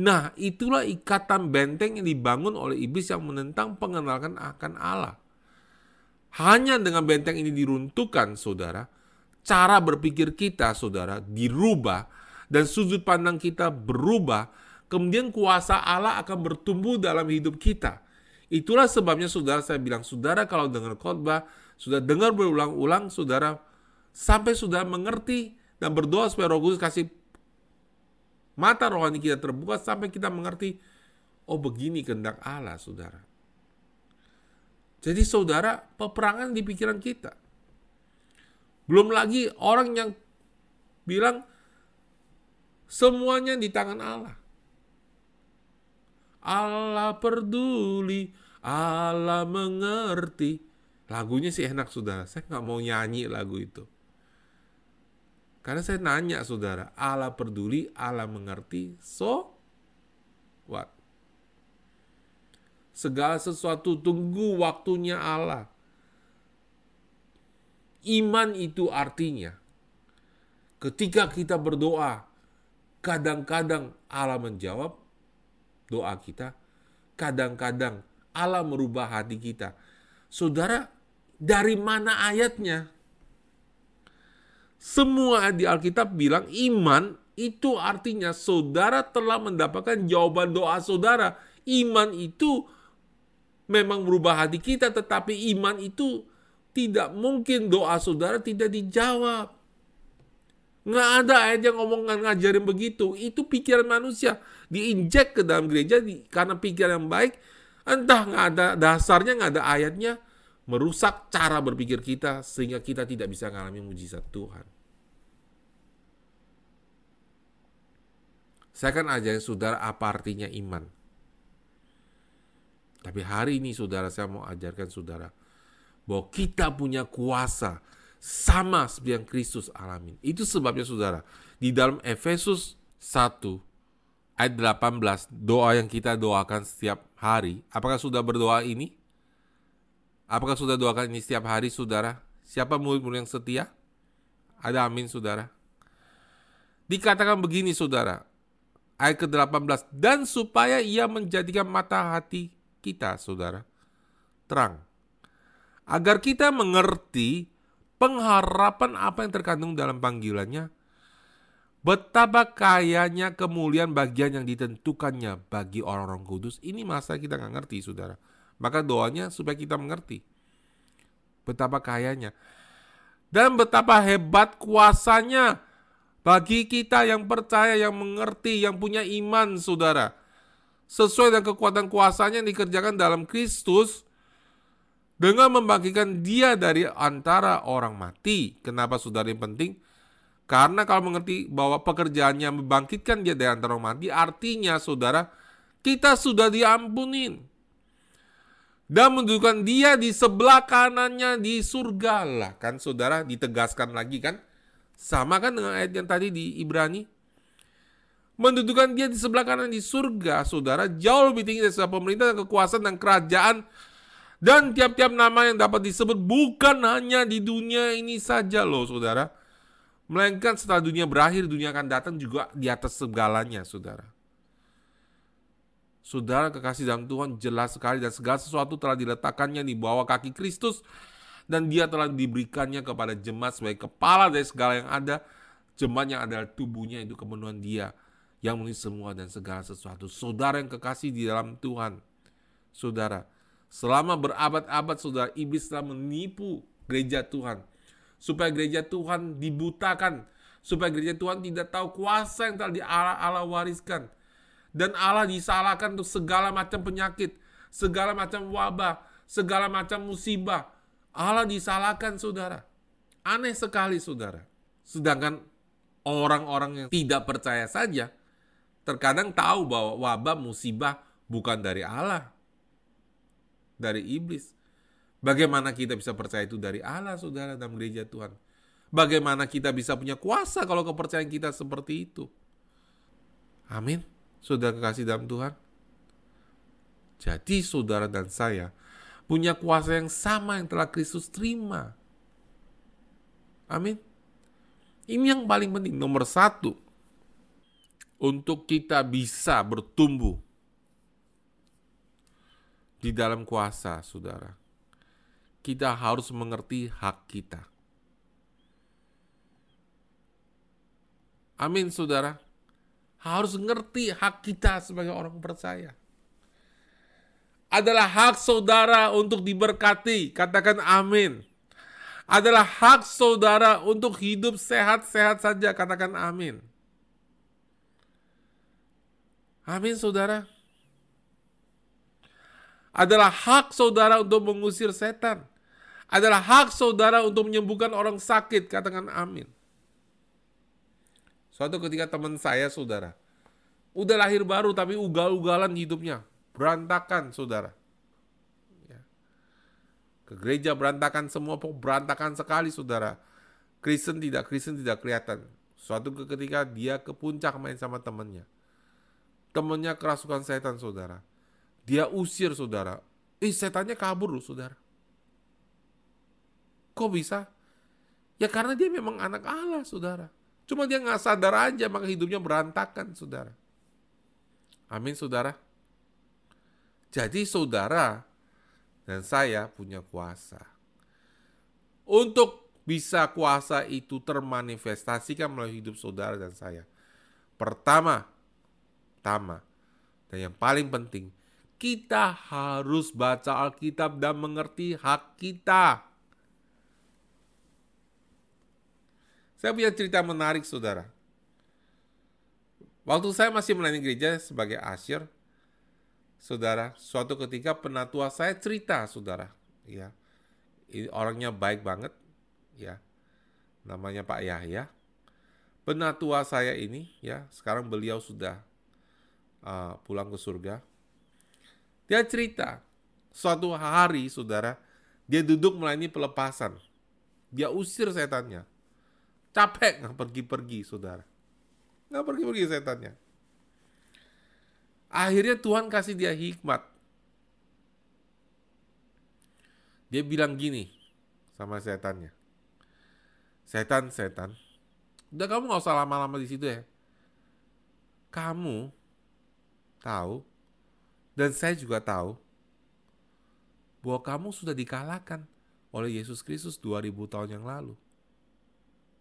Speaker 1: Nah, itulah ikatan benteng yang dibangun oleh iblis yang menentang pengenalan akan Allah. Hanya dengan benteng ini diruntuhkan, saudara, cara berpikir kita, saudara, dirubah, dan sudut pandang kita berubah, kemudian kuasa Allah akan bertumbuh dalam hidup kita. Itulah sebabnya saudara saya bilang, saudara kalau dengar khotbah, sudah dengar berulang-ulang, saudara sampai sudah mengerti dan berdoa supaya Roh Kudus kasih mata rohani kita terbuka sampai kita mengerti, oh begini kehendak Allah, saudara. Jadi saudara, peperangan di pikiran kita. Belum lagi orang yang bilang semuanya di tangan Allah. Allah peduli, Allah mengerti. Lagunya sih enak saudara, saya nggak mau nyanyi lagu itu. Karena saya nanya saudara, Allah peduli, Allah mengerti, so what? Segala sesuatu tunggu waktunya Allah. Iman itu artinya ketika kita berdoa, kadang-kadang Allah menjawab, doa kita, kadang-kadang Allah merubah hati kita. Saudara, dari mana ayatnya? Semua di Alkitab bilang iman itu artinya saudara telah mendapatkan jawaban doa saudara. Iman itu memang merubah hati kita, tetapi iman itu tidak mungkin doa saudara tidak dijawab. Nggak ada ayat yang ngomong ngajarin begitu. Itu pikiran manusia. Diinjek ke dalam gereja di, karena pikiran yang baik. Entah nggak ada dasarnya, nggak ada ayatnya. Merusak cara berpikir kita sehingga kita tidak bisa mengalami mujizat Tuhan. Saya kan ajarin saudara apa artinya iman. Tapi hari ini saudara saya mau ajarkan saudara bahwa kita punya kuasa sama seperti yang Kristus alamin. Itu sebabnya saudara, di dalam Efesus 1 ayat 18, doa yang kita doakan setiap hari, apakah sudah berdoa ini? Apakah sudah doakan ini setiap hari saudara? Siapa murid-murid yang setia? Ada amin saudara. Dikatakan begini saudara, ayat ke-18, dan supaya ia menjadikan mata hati kita saudara, terang. Agar kita mengerti pengharapan apa yang terkandung dalam panggilannya, betapa kayanya kemuliaan bagian yang ditentukannya bagi orang-orang kudus. Ini masa kita nggak ngerti, saudara. Maka doanya supaya kita mengerti betapa kayanya dan betapa hebat kuasanya bagi kita yang percaya, yang mengerti, yang punya iman, saudara. Sesuai dengan kekuatan kuasanya yang dikerjakan dalam Kristus, dengan membangkitkan dia dari antara orang mati. Kenapa saudara ini penting? Karena kalau mengerti bahwa pekerjaannya membangkitkan dia dari antara orang mati, artinya saudara, kita sudah diampunin. Dan mendudukan dia di sebelah kanannya di surga lah. Kan saudara ditegaskan lagi kan? Sama kan dengan ayat yang tadi di Ibrani? Mendudukan dia di sebelah kanan di surga, saudara, jauh lebih tinggi dari segala pemerintah dan kekuasaan dan kerajaan dan tiap-tiap nama yang dapat disebut bukan hanya di dunia ini saja loh saudara. Melainkan setelah dunia berakhir, dunia akan datang juga di atas segalanya saudara. Saudara kekasih dalam Tuhan jelas sekali dan segala sesuatu telah diletakkannya di bawah kaki Kristus dan dia telah diberikannya kepada jemaat sebagai kepala dari segala yang ada. Jemaat yang adalah tubuhnya itu kemenuhan dia yang mengisi semua dan segala sesuatu. Saudara yang kekasih di dalam Tuhan. Saudara, Selama berabad-abad saudara, iblis telah menipu gereja Tuhan. Supaya gereja Tuhan dibutakan. Supaya gereja Tuhan tidak tahu kuasa yang telah di Allah, Allah wariskan. Dan Allah disalahkan untuk segala macam penyakit. Segala macam wabah. Segala macam musibah. Allah disalahkan saudara. Aneh sekali saudara. Sedangkan orang-orang yang tidak percaya saja terkadang tahu bahwa wabah musibah bukan dari Allah dari iblis. Bagaimana kita bisa percaya itu dari Allah, saudara, dalam gereja Tuhan? Bagaimana kita bisa punya kuasa kalau kepercayaan kita seperti itu? Amin. Saudara kekasih dalam Tuhan. Jadi saudara dan saya punya kuasa yang sama yang telah Kristus terima. Amin. Ini yang paling penting. Nomor satu. Untuk kita bisa bertumbuh di dalam kuasa, saudara. Kita harus mengerti hak kita. Amin, saudara. Harus mengerti hak kita sebagai orang percaya. Adalah hak saudara untuk diberkati. Katakan amin. Adalah hak saudara untuk hidup sehat-sehat saja. Katakan amin. Amin, saudara adalah hak saudara untuk mengusir setan. Adalah hak saudara untuk menyembuhkan orang sakit. Katakan amin. Suatu ketika teman saya, saudara, udah lahir baru tapi ugal-ugalan hidupnya. Berantakan, saudara. Ya. Ke gereja berantakan semua, berantakan sekali, saudara. Kristen tidak, Kristen tidak kelihatan. Suatu ketika dia ke puncak main sama temannya. Temannya kerasukan setan, saudara dia usir saudara. Eh setannya kabur loh saudara. Kok bisa? Ya karena dia memang anak Allah saudara. Cuma dia nggak sadar aja maka hidupnya berantakan saudara. Amin saudara. Jadi saudara dan saya punya kuasa. Untuk bisa kuasa itu termanifestasikan melalui hidup saudara dan saya. Pertama, pertama, dan yang paling penting, kita harus baca Alkitab dan mengerti hak kita. Saya punya cerita menarik, saudara. Waktu saya masih melayani gereja sebagai asyir, saudara, suatu ketika penatua saya cerita, saudara, ya, orangnya baik banget, ya, namanya Pak Yahya. Penatua saya ini, ya, sekarang beliau sudah uh, pulang ke surga dia cerita, suatu hari saudara, dia duduk melayani pelepasan. Dia usir setannya. Capek nggak pergi-pergi saudara. Nggak pergi-pergi setannya. Akhirnya Tuhan kasih dia hikmat. Dia bilang gini sama setannya. Setan, setan. Udah kamu nggak usah lama-lama di situ ya. Kamu tahu dan saya juga tahu bahwa kamu sudah dikalahkan oleh Yesus Kristus 2000 tahun yang lalu.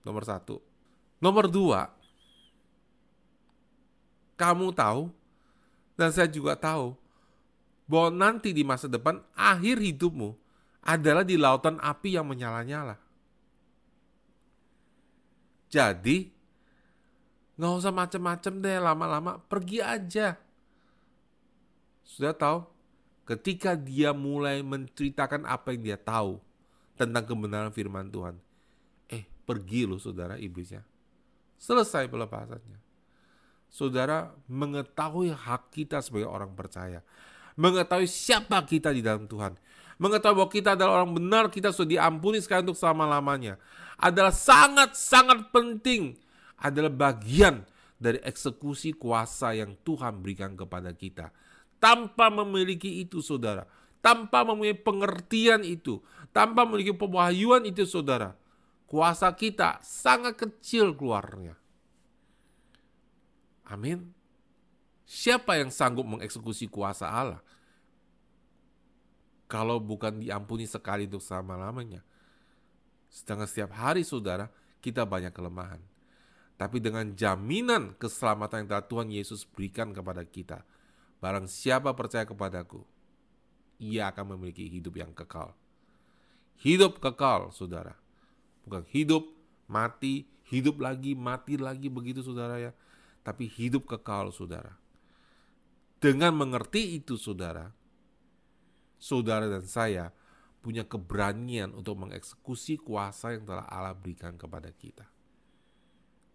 Speaker 1: Nomor satu. Nomor dua, kamu tahu dan saya juga tahu bahwa nanti di masa depan akhir hidupmu adalah di lautan api yang menyala-nyala. Jadi, nggak usah macem-macem deh lama-lama, pergi aja sudah tahu ketika dia mulai menceritakan apa yang dia tahu tentang kebenaran firman Tuhan, eh pergi loh saudara iblisnya. Selesai pelepasannya. Saudara mengetahui hak kita sebagai orang percaya. Mengetahui siapa kita di dalam Tuhan. Mengetahui bahwa kita adalah orang benar, kita sudah diampuni sekali untuk selama-lamanya. Adalah sangat-sangat penting. Adalah bagian dari eksekusi kuasa yang Tuhan berikan kepada kita. Tanpa memiliki itu saudara, tanpa memiliki pengertian itu, tanpa memiliki pewahyuan itu saudara, kuasa kita sangat kecil keluarnya. Amin. Siapa yang sanggup mengeksekusi kuasa Allah? Kalau bukan diampuni sekali untuk selama-lamanya. Sedangkan setiap hari saudara, kita banyak kelemahan tapi dengan jaminan keselamatan yang telah Tuhan Yesus berikan kepada kita. Barang siapa percaya kepadaku, ia akan memiliki hidup yang kekal. Hidup kekal, saudara. Bukan hidup, mati, hidup lagi, mati lagi, begitu saudara ya. Tapi hidup kekal, saudara. Dengan mengerti itu, saudara, saudara dan saya punya keberanian untuk mengeksekusi kuasa yang telah Allah berikan kepada kita.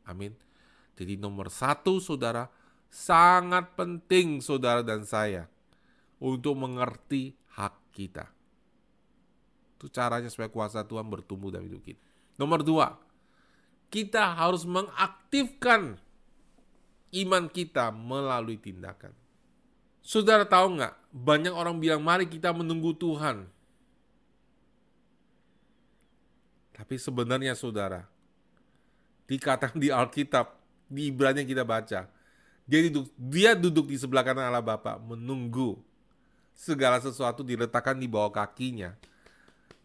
Speaker 1: Amin. Jadi nomor satu saudara, sangat penting saudara dan saya untuk mengerti hak kita. Itu caranya supaya kuasa Tuhan bertumbuh dalam hidup kita. Nomor dua, kita harus mengaktifkan iman kita melalui tindakan. Saudara tahu nggak, banyak orang bilang mari kita menunggu Tuhan. Tapi sebenarnya saudara, dikatakan di Alkitab, di Ibrani yang kita baca. Dia duduk, dia duduk di sebelah kanan Allah Bapa menunggu segala sesuatu diletakkan di bawah kakinya.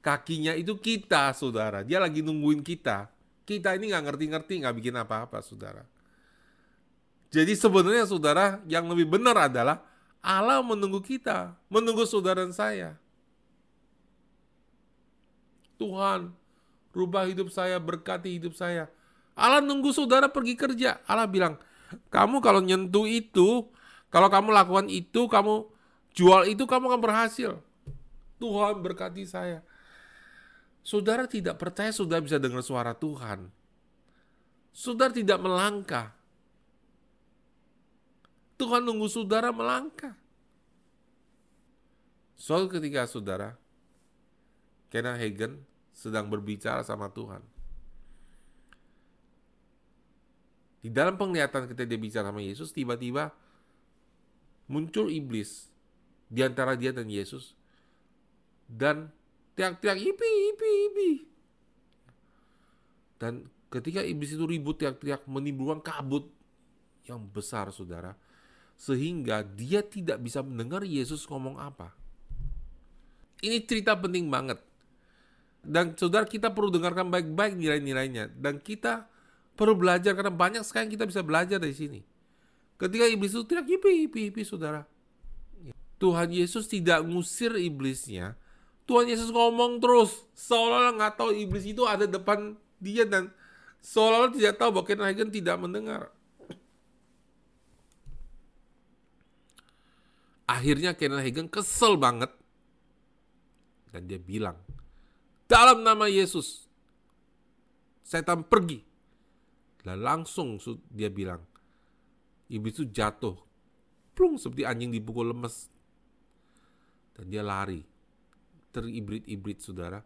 Speaker 1: Kakinya itu kita, saudara. Dia lagi nungguin kita. Kita ini nggak ngerti-ngerti, nggak bikin apa-apa, saudara. Jadi sebenarnya, saudara, yang lebih benar adalah Allah menunggu kita, menunggu saudara dan saya. Tuhan, rubah hidup saya, berkati hidup saya Allah nunggu saudara pergi kerja. Allah bilang, kamu kalau nyentuh itu, kalau kamu lakukan itu, kamu jual itu, kamu akan berhasil. Tuhan berkati saya. Saudara tidak percaya saudara bisa dengar suara Tuhan. Saudara tidak melangkah. Tuhan nunggu saudara melangkah. Soal ketika saudara, Kenneth Hagen sedang berbicara sama Tuhan. Di dalam penglihatan kita dia bicara sama Yesus, tiba-tiba muncul iblis di antara dia dan Yesus. Dan tiak-tiak ipi, ipi, ipi. Dan ketika iblis itu ribut tiak-tiak menimbulkan kabut yang besar, saudara. Sehingga dia tidak bisa mendengar Yesus ngomong apa. Ini cerita penting banget. Dan saudara kita perlu dengarkan baik-baik nilai-nilainya. Dan kita perlu belajar karena banyak sekali kita bisa belajar dari sini. Ketika iblis itu teriak hipi hipi hipi saudara. Tuhan Yesus tidak ngusir iblisnya. Tuhan Yesus ngomong terus seolah-olah nggak tahu iblis itu ada depan dia dan seolah-olah tidak tahu bahwa Ken Hagen tidak mendengar. Akhirnya Ken Hagen kesel banget dan dia bilang, dalam nama Yesus, setan pergi. Dan langsung dia bilang, iblis itu jatuh. Plung seperti anjing dipukul lemes. Dan dia lari. Teribrit-ibrit saudara.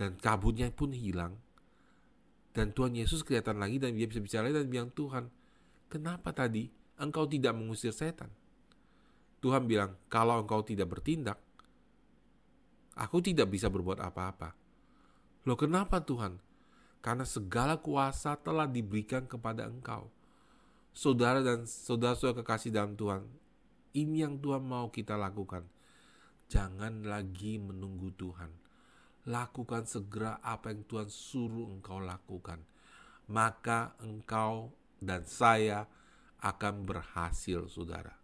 Speaker 1: Dan kabutnya pun hilang. Dan Tuhan Yesus kelihatan lagi dan dia bisa bicara dan bilang, Tuhan, kenapa tadi engkau tidak mengusir setan? Tuhan bilang, kalau engkau tidak bertindak, aku tidak bisa berbuat apa-apa. Loh kenapa Tuhan? karena segala kuasa telah diberikan kepada engkau. Saudara dan saudara-saudara kekasih dalam Tuhan, ini yang Tuhan mau kita lakukan. Jangan lagi menunggu Tuhan. Lakukan segera apa yang Tuhan suruh engkau lakukan. Maka engkau dan saya akan berhasil, saudara.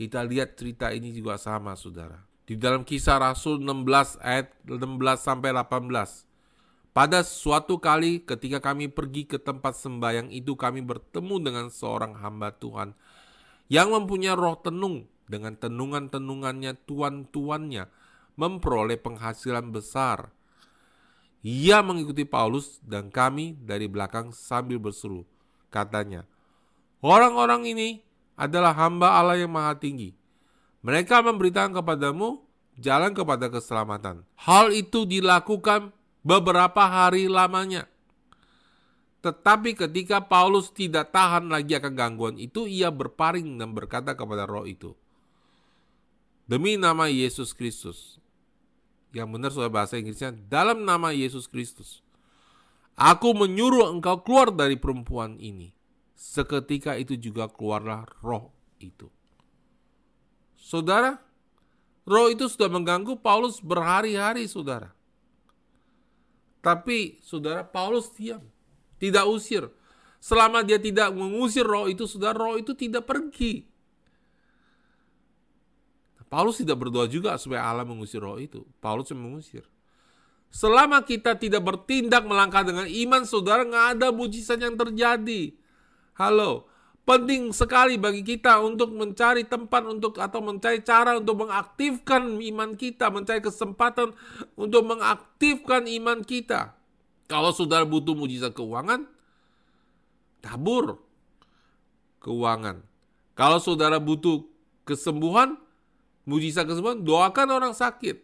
Speaker 1: Kita lihat cerita ini juga sama, saudara. Di dalam kisah Rasul 16 ayat 16 sampai 18. Pada suatu kali ketika kami pergi ke tempat sembahyang itu kami bertemu dengan seorang hamba Tuhan yang mempunyai roh tenung dengan tenungan-tenungannya tuan-tuannya memperoleh penghasilan besar. Ia mengikuti Paulus dan kami dari belakang sambil berseru. Katanya, orang-orang ini adalah hamba Allah yang maha tinggi. Mereka memberitakan kepadamu jalan kepada keselamatan. Hal itu dilakukan beberapa hari lamanya. Tetapi ketika Paulus tidak tahan lagi akan gangguan itu, ia berpaling dan berkata kepada roh itu, Demi nama Yesus Kristus, yang benar soal bahasa Inggrisnya, dalam nama Yesus Kristus, aku menyuruh engkau keluar dari perempuan ini. Seketika itu juga keluarlah roh itu. Saudara, roh itu sudah mengganggu Paulus berhari-hari, saudara. Tapi, saudara, Paulus diam tidak usir. Selama dia tidak mengusir roh itu, sudah roh itu tidak pergi. Paulus tidak berdoa juga supaya Allah mengusir roh itu. Paulus yang mengusir. Selama kita tidak bertindak melangkah dengan iman, saudara, nggak ada mujizat yang terjadi. Halo, penting sekali bagi kita untuk mencari tempat untuk atau mencari cara untuk mengaktifkan iman kita, mencari kesempatan untuk mengaktifkan iman kita. Kalau saudara butuh mujizat keuangan, tabur keuangan. Kalau saudara butuh kesembuhan, mujizat kesembuhan, doakan orang sakit.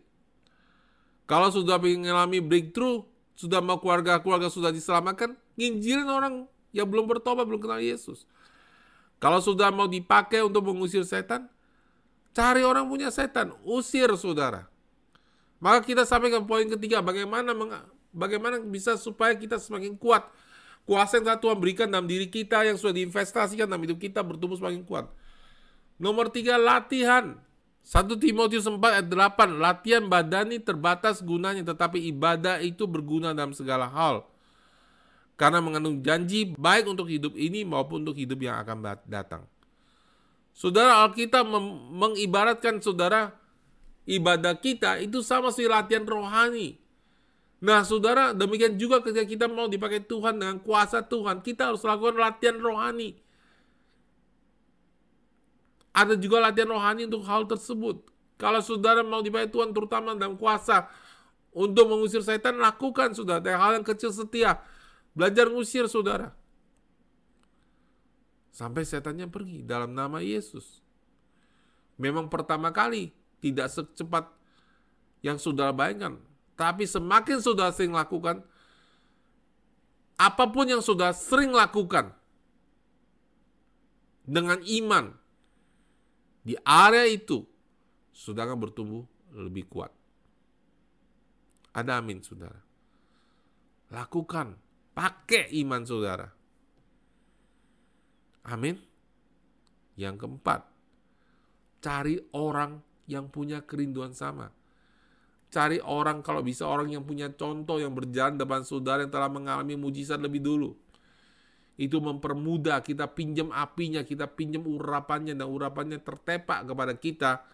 Speaker 1: Kalau sudah mengalami breakthrough, sudah mau keluarga-keluarga sudah diselamatkan, nginjilin orang yang belum bertobat, belum kenal Yesus. Kalau sudah mau dipakai untuk mengusir setan, cari orang punya setan, usir saudara. Maka kita sampai ke poin ketiga, bagaimana Bagaimana bisa supaya kita semakin kuat? Kuasa yang Tuhan berikan dalam diri kita yang sudah diinvestasikan dalam hidup kita bertumbuh semakin kuat. Nomor tiga, latihan. 1 Timotius 4 ayat 8, latihan badani terbatas gunanya, tetapi ibadah itu berguna dalam segala hal. Karena mengandung janji baik untuk hidup ini maupun untuk hidup yang akan datang. Saudara Alkitab mengibaratkan saudara ibadah kita itu sama seperti latihan rohani. Nah, saudara, demikian juga ketika kita mau dipakai Tuhan dengan kuasa Tuhan, kita harus lakukan latihan rohani. Ada juga latihan rohani untuk hal tersebut. Kalau saudara mau dipakai Tuhan, terutama dalam kuasa untuk mengusir setan, lakukan saudara. Hal yang kecil setia. Belajar mengusir saudara. Sampai setannya pergi dalam nama Yesus. Memang pertama kali tidak secepat yang saudara bayangkan tapi semakin sudah sering lakukan, apa pun yang sudah sering lakukan dengan iman di area itu akan bertumbuh lebih kuat. Ada amin, saudara. Lakukan, pakai iman saudara. Amin. Yang keempat, cari orang yang punya kerinduan sama. Cari orang kalau bisa orang yang punya contoh yang berjalan depan saudara yang telah mengalami mujizat lebih dulu. Itu mempermudah kita pinjam apinya, kita pinjam urapannya dan urapannya tertepak kepada kita.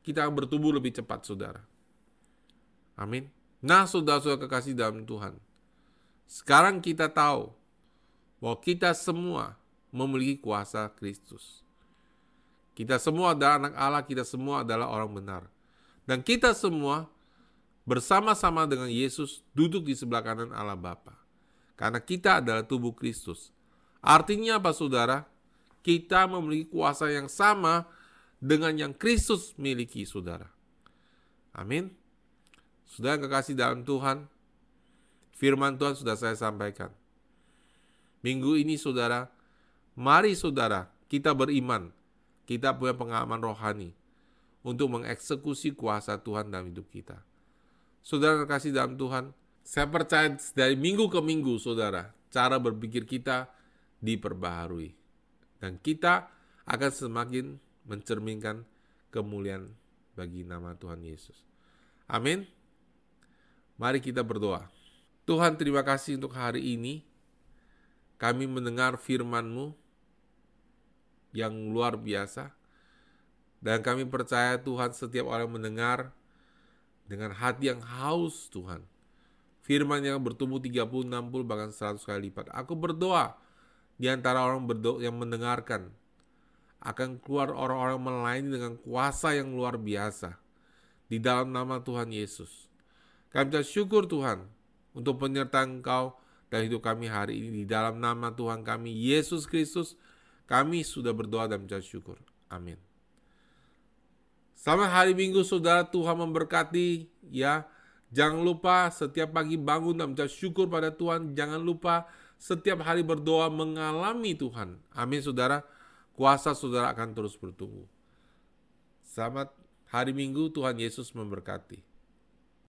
Speaker 1: Kita akan bertumbuh lebih cepat saudara. Amin. Nah saudara-saudara kekasih dalam Tuhan. Sekarang kita tahu bahwa kita semua memiliki kuasa Kristus. Kita semua adalah anak Allah, kita semua adalah orang benar. Dan kita semua bersama-sama dengan Yesus duduk di sebelah kanan Allah Bapa. Karena kita adalah tubuh Kristus. Artinya apa saudara? Kita memiliki kuasa yang sama dengan yang Kristus miliki saudara. Amin. Saudara kekasih dalam Tuhan, firman Tuhan sudah saya sampaikan. Minggu ini saudara, mari saudara kita beriman. Kita punya pengalaman rohani untuk mengeksekusi kuasa Tuhan dalam hidup kita. Saudara kasih dalam Tuhan, saya percaya dari minggu ke minggu, saudara, cara berpikir kita diperbaharui. Dan kita akan semakin mencerminkan kemuliaan bagi nama Tuhan Yesus. Amin. Mari kita berdoa. Tuhan terima kasih untuk hari ini. Kami mendengar firman-Mu yang luar biasa. Dan kami percaya Tuhan setiap orang mendengar dengan hati yang haus Tuhan. Firman yang bertumbuh 30, 60, bahkan 100 kali lipat. Aku berdoa di antara orang berdoa yang mendengarkan. akan keluar orang-orang melayani dengan kuasa yang luar biasa di dalam nama Tuhan Yesus. Kami syukur Tuhan untuk penyertaan Engkau dan hidup kami hari ini di dalam nama Tuhan kami Yesus Kristus. Kami sudah berdoa dan mencari syukur. Amin. Selamat hari Minggu saudara Tuhan memberkati ya. Jangan lupa setiap pagi bangun dan mencari syukur pada Tuhan. Jangan lupa setiap hari berdoa mengalami Tuhan. Amin saudara. Kuasa saudara akan terus bertumbuh. Selamat hari Minggu Tuhan Yesus memberkati.